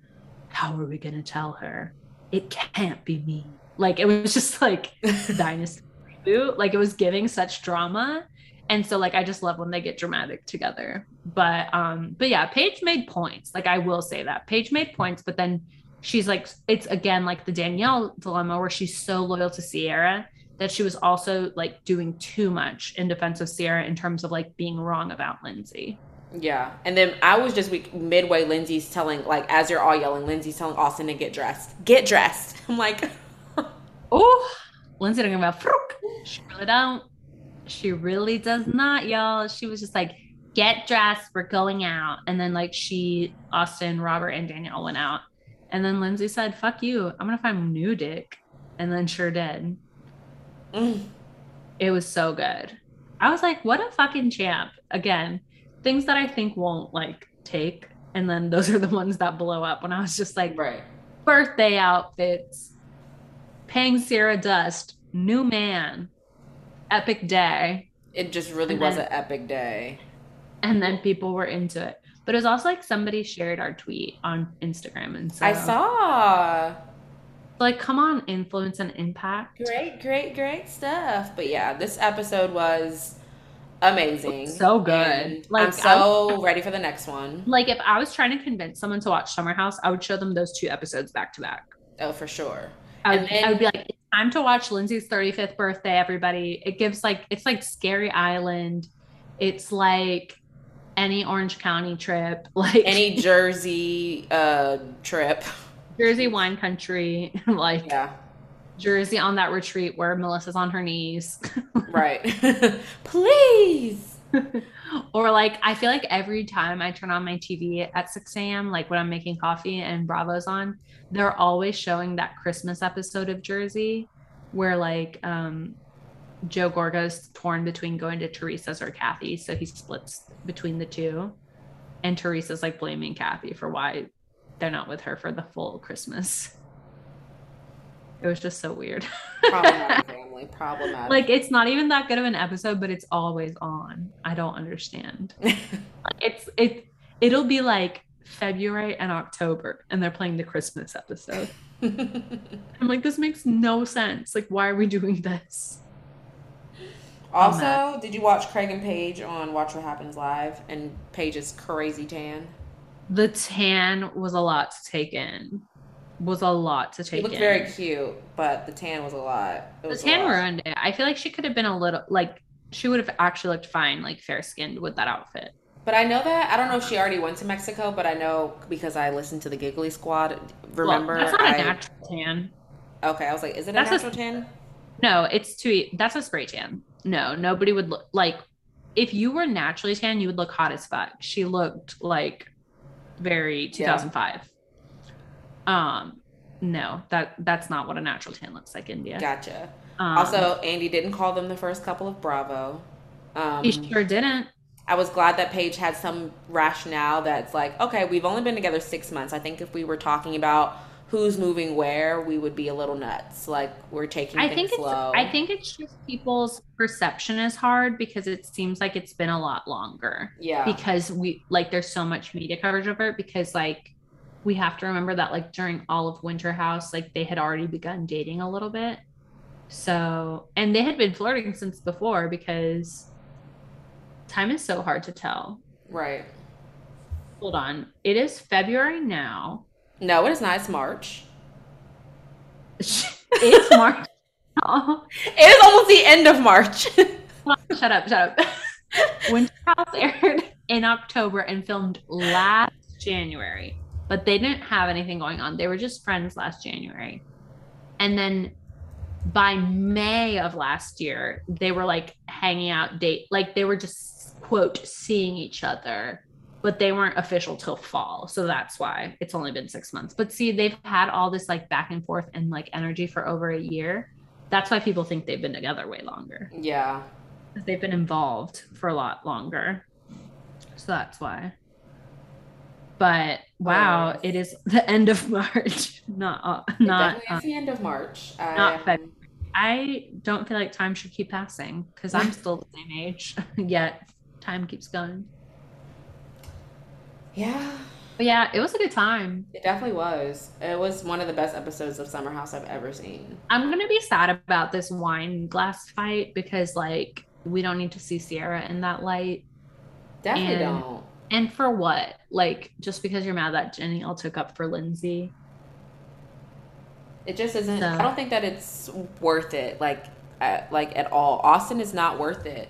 how are we going to tell her? It can't be me. Like it was just like dynasty. Reboot like it was giving such drama and so like I just love when they get dramatic together. But um but yeah Paige made points. Like I will say that. Paige made points but then she's like it's again like the Danielle dilemma where she's so loyal to Ciara that she was also like doing too much in defense of Ciara in terms of like being wrong about Lindsay. Yeah. And then I was just week midway, Lindsay's telling, like, as you're all yelling, Lindsay's telling Austin to get dressed. Get dressed. I'm like, oh, Lindsay don't give a fuck. She really don't. She really does not, y'all. She was just like, get dressed. We're going out. And then, like, she, Austin, Robert, and Danielle went out. And then Lindsay said, fuck you. I'm going to find new dick. And then sure did. Mm. It was so good. I was like, what a fucking champ. Again, things that I think won't like take. And then those are the ones that blow up when I was just like, right. birthday outfits, paying Ciara Dust, new man, epic day. It just really and was then, an epic day. And then people were into it. But it was also like somebody shared our tweet on Instagram. And so I saw like come on influence and impact. Great great great stuff. But yeah this episode was amazing. So good. Like i'm so was, ready for the next one. Like if i was trying to convince someone to watch summer house i would show them those two episodes back to back. Oh for sure. I would, then, I would be like it's time to watch lindsay's 35th birthday everybody. It gives like it's like scary island. It's like any orange county trip like any jersey uh trip Jersey wine country, like yeah. Jersey on that retreat where Melissa's on her knees. right. Please. or like I feel like every time I turn on my TV at 6 a.m., like when I'm making coffee and Bravo's on, they're always showing that Christmas episode of Jersey where like um Joe Gorga's torn between going to Teresa's or Kathy. So he splits between the two. And Teresa's like blaming Kathy for why they're not with her for the full Christmas. It was just so weird. Problematic family, problematic. Like it's not even that good of an episode, but it's always on. I don't understand. it's it it'll be like February and October, and they're playing the Christmas episode. I'm like, this makes no sense. Like, why are we doing this? Also, did you watch Craig and Paige on Watch What Happens Live and Paige's crazy tan? The tan was a lot to take in. Was a lot to take. He looked in. very cute, but the tan was a lot. the tan ruined it. I feel like she could have been a little like she would have actually looked fine, like fair skinned with that outfit. But I know that I don't know if she already went to Mexico, but I know because I listened to the Giggly Squad. Remember, well, that's not I, a natural tan. Okay, I was like, is it that's a natural a, tan? No, it's too. That's a spray tan. No, nobody would look like if you were naturally tan, you would look hot as fuck. She looked like very 2005. Yeah. Um, no, that that's not what a natural tan looks like, India. Gotcha. Um, also, Andy didn't call them the first couple of Bravo. Um, he sure didn't. I was glad that Paige had some rationale that's like, okay, we've only been together six months. I think if we were talking about who's moving where, we would be a little nuts. Like we're taking I think slow. It's, I think it's just people's perception is hard because it seems like it's been a lot longer. Yeah. Because we like there's so much media coverage of it because like we have to remember that like during all of Winter House, like they had already begun dating a little bit. So and they had been flirting since before because time is so hard to tell. Right. Hold on. It is February now no, it is not. It's March. it's March. Oh. It is almost the end of March. shut up, shut up. Winter House aired in October and filmed last January, but they didn't have anything going on. They were just friends last January. And then by May of last year, they were like hanging out date like they were just quote seeing each other, but they weren't official till fall. So that's why it's only been 6 months. But see, they've had all this like back and forth and like energy for over a year. That's why people think they've been together way longer. Yeah. They've been involved for a lot longer. So that's why. But wow, yes. it is the end of March. Not uh, not Definitely uh, it's the end of March. not Um, February. I don't feel like time should keep passing because I'm still the same age, yet time keeps going. Yeah, But yeah, it was a good time. it definitely was. It was one of the best episodes of Summer House I've ever seen. I'm gonna be sad about this wine glass fight because like we don't need to see Ciara in that light. Definitely And- don't. And for what? Like just because you're mad that Jenny all took up for Lindsay. It just isn't. So- I don't think that it's worth it. Like, at, like at all. Austin is not worth it.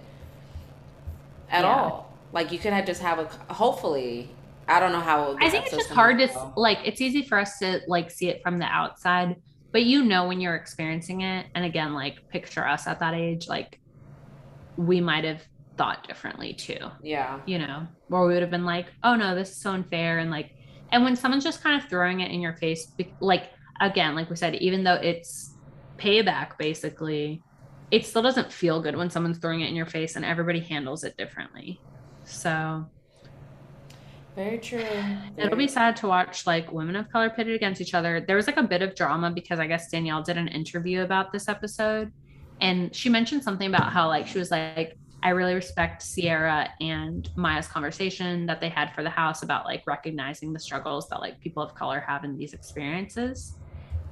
At Yeah. all. Like you could have just have a. Hopefully, I don't know how. I think it's just hard to go. like it's easy for us to like see it from the outside, but you know when you're experiencing it. And again, like picture us at that age, like we might have thought differently too. Yeah. you know, where we would have been like, oh no, this is so unfair. And like, and when someone's just kind of throwing it in your face, like, again, like we said, even though it's payback basically, it still doesn't feel good when someone's throwing it in your face and everybody handles it differently. So Very true. it'll be sad to watch like women of color pitted against each other. There was like a bit of drama because I guess Danielle did an interview about this episode and she mentioned something about how like she was like I really respect Ciara and Mya's conversation that they had for the house about like recognizing the struggles that like people of color have in these experiences.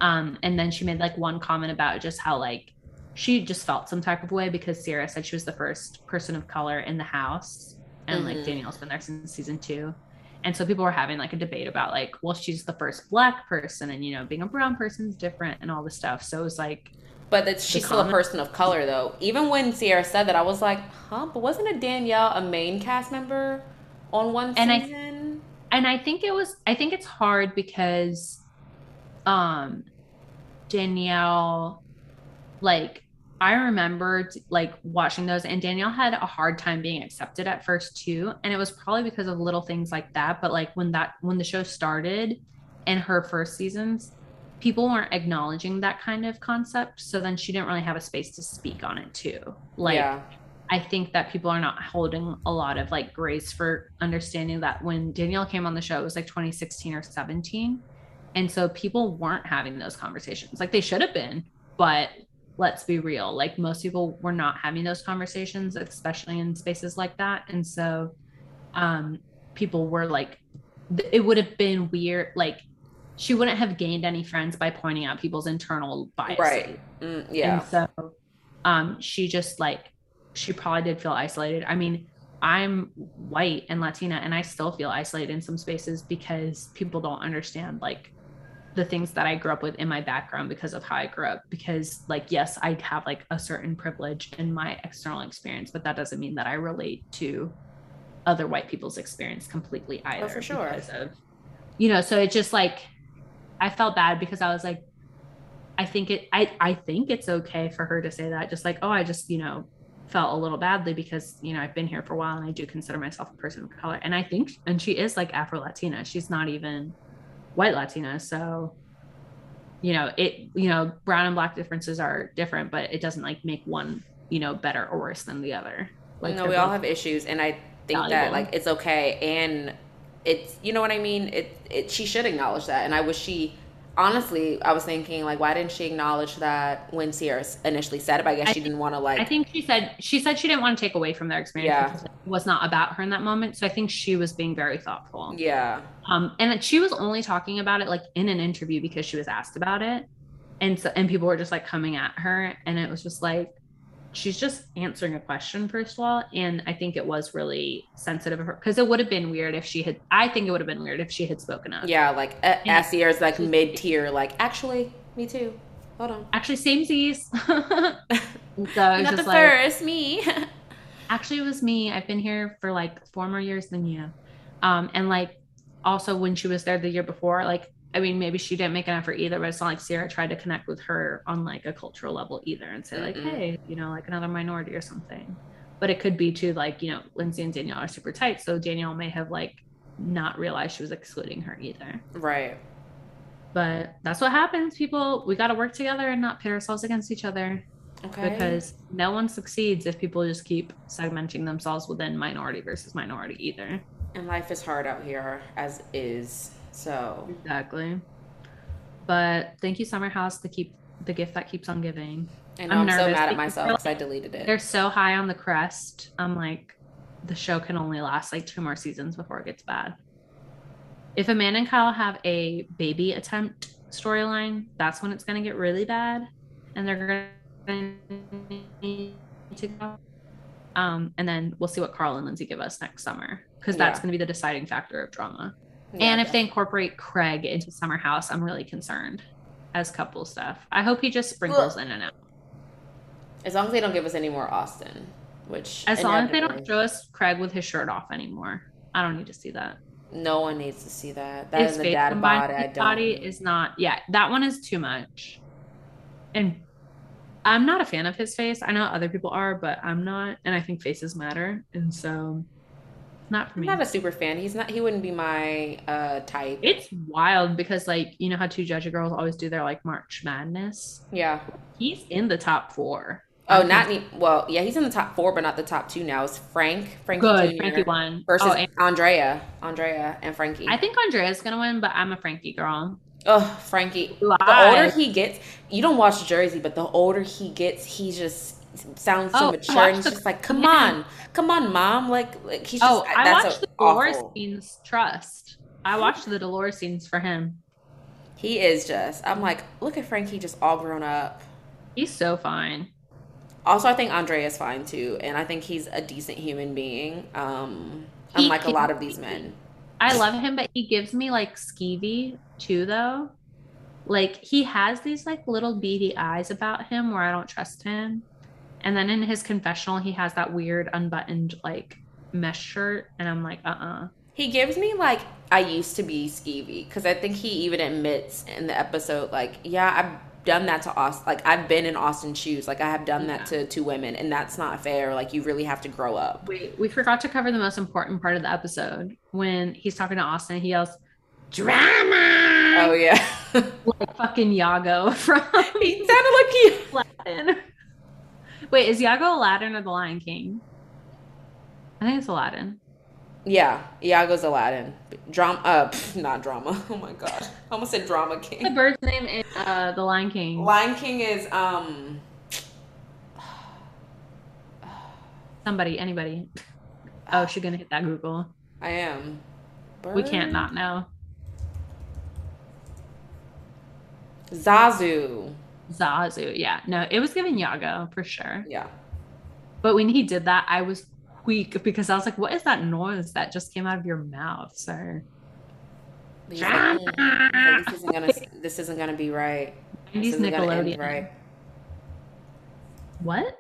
Um, and then she made like one comment about just how like she just felt some type of way because Ciara said she was the first person of color in the house, and like Mhm. Danielle's been there since season two. And so people were having like a debate about like, well, she's the first black person, and you know, being a brown person is different and all this stuff. So it was like, But that she's still a person of color, though. Even when Ciara said that, I was like, huh? But wasn't it Danielle a main cast member on one And I- season? and I think it was I think it's hard because um Danielle like I remembered like watching those and Danielle had a hard time being accepted at first too and it was probably because of little things like that but like when that when the show started in her first seasons people weren't acknowledging that kind of concept so then she didn't really have a space to speak on it too like yeah. I think that people are not holding a lot of like grace for understanding that when Danielle came on the show, it was like 2016 or 17. And so people weren't having those conversations. Like they should have been, but let's be real. Like most people were not having those conversations, especially in spaces like that. And so um people were like it would have been weird like she wouldn't have gained any friends by pointing out people's internal biases. Right. Mm, yeah. And so um she just like she probably did feel isolated. I mean, I'm white and Latina and I still feel isolated in some spaces because people don't understand like the things that I grew up with in my background because of how I grew up. Because like yes, I have like a certain privilege in my external experience, but that doesn't mean that I relate to other white people's experience completely either. Oh, for sure. Because of you know, so it just like I felt bad because I was like, I think it I I think it's okay for her to say that. Just like, oh, I just, you know, felt a little badly because, you know, I've been here for a while and I do consider myself a person of color. And I think and she is like Afro Latina. She's not even white Latina. So you know, it you know, brown and black differences are different, but it doesn't like make one, you know, better or worse than the other. Like no, we all have issues, and I think that like it's okay, and it's you know what I mean. It it she should acknowledge that, and I wish she. Honestly, I was thinking like, why didn't she acknowledge that when Ciara initially said it? But I guess I she didn't want to like. I think she said she said she didn't want to take away from their experience Yeah. it was not about her in that moment. So I think she was being very thoughtful. yeah, Um, and that she was only talking about it like in an interview because she was asked about it, and so and people were just like coming at her, and it was just like she's just answering a question first of all, and I think it was really sensitive of her because it would have been weird if she had. I think it would have been weird if she had spoken up. yeah, like uh, as like mid tier, like actually, me too. Hold on, Actually, same Z's. so not the like, first, me. actually it was me i've been here for like four more years than you um and like also when she was there the year before like I mean, maybe she didn't make an effort either, but it's not like Ciara tried to connect with her on like a cultural level either and say, like, Mm-mm. hey, you know, like another minority or something. But it could be too, like, you know, Lindsay and Danielle are super tight. So Danielle may have like not realized she was excluding her either. Right. But that's what happens, people. We got to work together and not pit ourselves against each other Okay. because no one succeeds if people just keep segmenting themselves within minority versus minority either. and life is hard out here as is. So Exactly. But thank you, Summer House, to keep the gift that keeps on giving. I know I'm I'm, so mad at myself because I deleted it. They're so high on the crest. I'm like, the show can only last like two more seasons before it gets bad. If Amanda and Kyle have a baby attempt storyline, that's when it's going to get really bad. And they're going to go. Um, and then we'll see what Carl and Lindsay give us next summer because that's Yeah. going to be the deciding factor of drama. Yeah, and if they incorporate Craig into Summer House, I'm really concerned as couple stuff. I hope he just sprinkles in and out. as long as they don't give us any more Austin, which As long as they don't show us Craig with his shirt off anymore, I don't need to see that. no one needs to see that. That his is a face dad combined bod. with I body don't. is not. Yeah, that one is too much. And I'm not a fan of his face. I know other people are, but I'm not. And I think faces matter, and so not for I'm me. not a super fan. He's not. He wouldn't be my uh type. it's wild because like you know how two judge girls always do their like March Madness. yeah. He's in the top four. Oh, I'm not me. Well, yeah, he's in the top four, but not the top two now. It's Frank, Frankie good. Jr. Frankie won versus Oh, and Andrea, Andrea, and Frankie. I think Andrea's gonna win, but I'm a Frankie girl. Oh, Frankie. The older he gets, you don't watch Jersey, but the older he gets, he just sounds so Oh, mature, and it's the- just like, come on, come on, mom. Like, like he's just. Oh, I watched the Dolores awful. scenes. Trust. I watched the Dolores scenes for him. He is just. I'm like, look at Frankie, just all grown up. He's so fine. Also, I think Andre is fine too, and I think he's a decent human being. Um, He unlike a lot of these men. I love him, but he gives me like skeevy too, though. Like he has these like little beady eyes about him where I don't trust him. And then in his confessional, he has that weird unbuttoned like mesh shirt, and I'm like, uh uh He gives me like I used to be skeevy because I think he even admits in the episode like, yeah, I've done that to Austin. Like I've been in Austin's shoes. Like I have done that to two women, and that's not fair. Like you really have to grow up. Wait, we forgot to cover the most important part of the episode when he's talking to Austin. He yells, "Drama!" Oh yeah, like fucking Iago from he sounded like he. Wait, is Iago Aladdin or the Lion King? I think it's Aladdin. Yeah, Iago's Aladdin. Drama, uh, pff, not drama. Oh my god, I almost said drama king. The bird's name is uh, the Lion King. Lion King is um. Somebody, anybody. Oh, she's gonna hit that Google. I am. We can't not know. Zazu. Zazu, yeah. No, it was giving Iago for sure. Yeah. But when he did that, I was weak because I was like, what is that noise that just came out of your mouth, sir? Like, "Mm, this isn't gonna. This isn't gonna be right. This He's isn't Nickelodeon. right. What?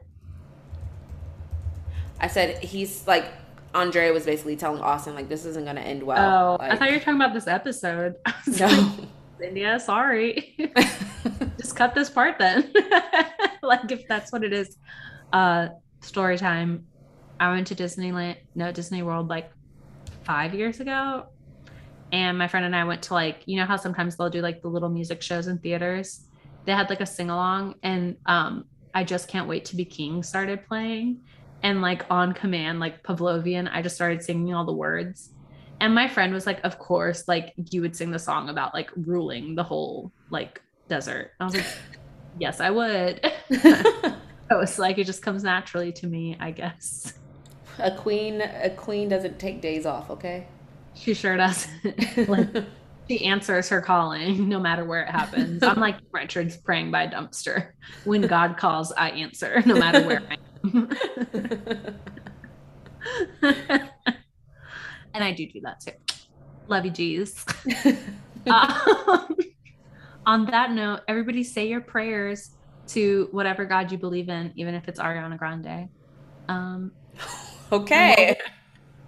I said he's like Andre was basically telling Austin like this isn't gonna end well. oh, I thought you were talking about this episode. Was like, no. India, sorry. Just cut this part then. like if that's what it is. Uh story time. I went to Disneyland, no Disney World like five years ago. And my friend and I went to like, you know how sometimes they'll do like the little music shows in theaters? They had like a sing along and um I just can't wait to be king started playing. And like on command, like Pavlovian, I just started singing all the words. And my friend was like, Of course, like you would sing the song about like ruling the whole like desert. I was like, Yes, I would. I was like, it just comes naturally to me, I guess. a queen, a queen doesn't take days off. Okay. She sure doesn't. like, she answers her calling no matter where it happens. I'm like Richard's praying by a dumpster. When God calls, I answer no matter where I am. And I do do that too. Love you, G's. Um, on that note, everybody say your prayers to whatever God you believe in, even if it's Ariana Grande. Um, okay.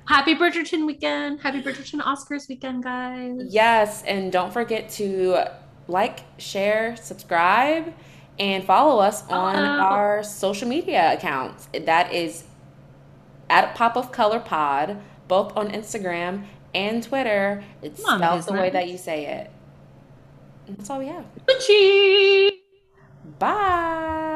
Happy Bridgerton weekend. Happy Bridgerton Oscars weekend, guys. Yes, and don't forget to like, share, subscribe, and follow us on our social media accounts. That is at Pop of Color Pod, both on Instagram and Twitter. It's on, spelled the way that you say it. And that's all we have. Bye.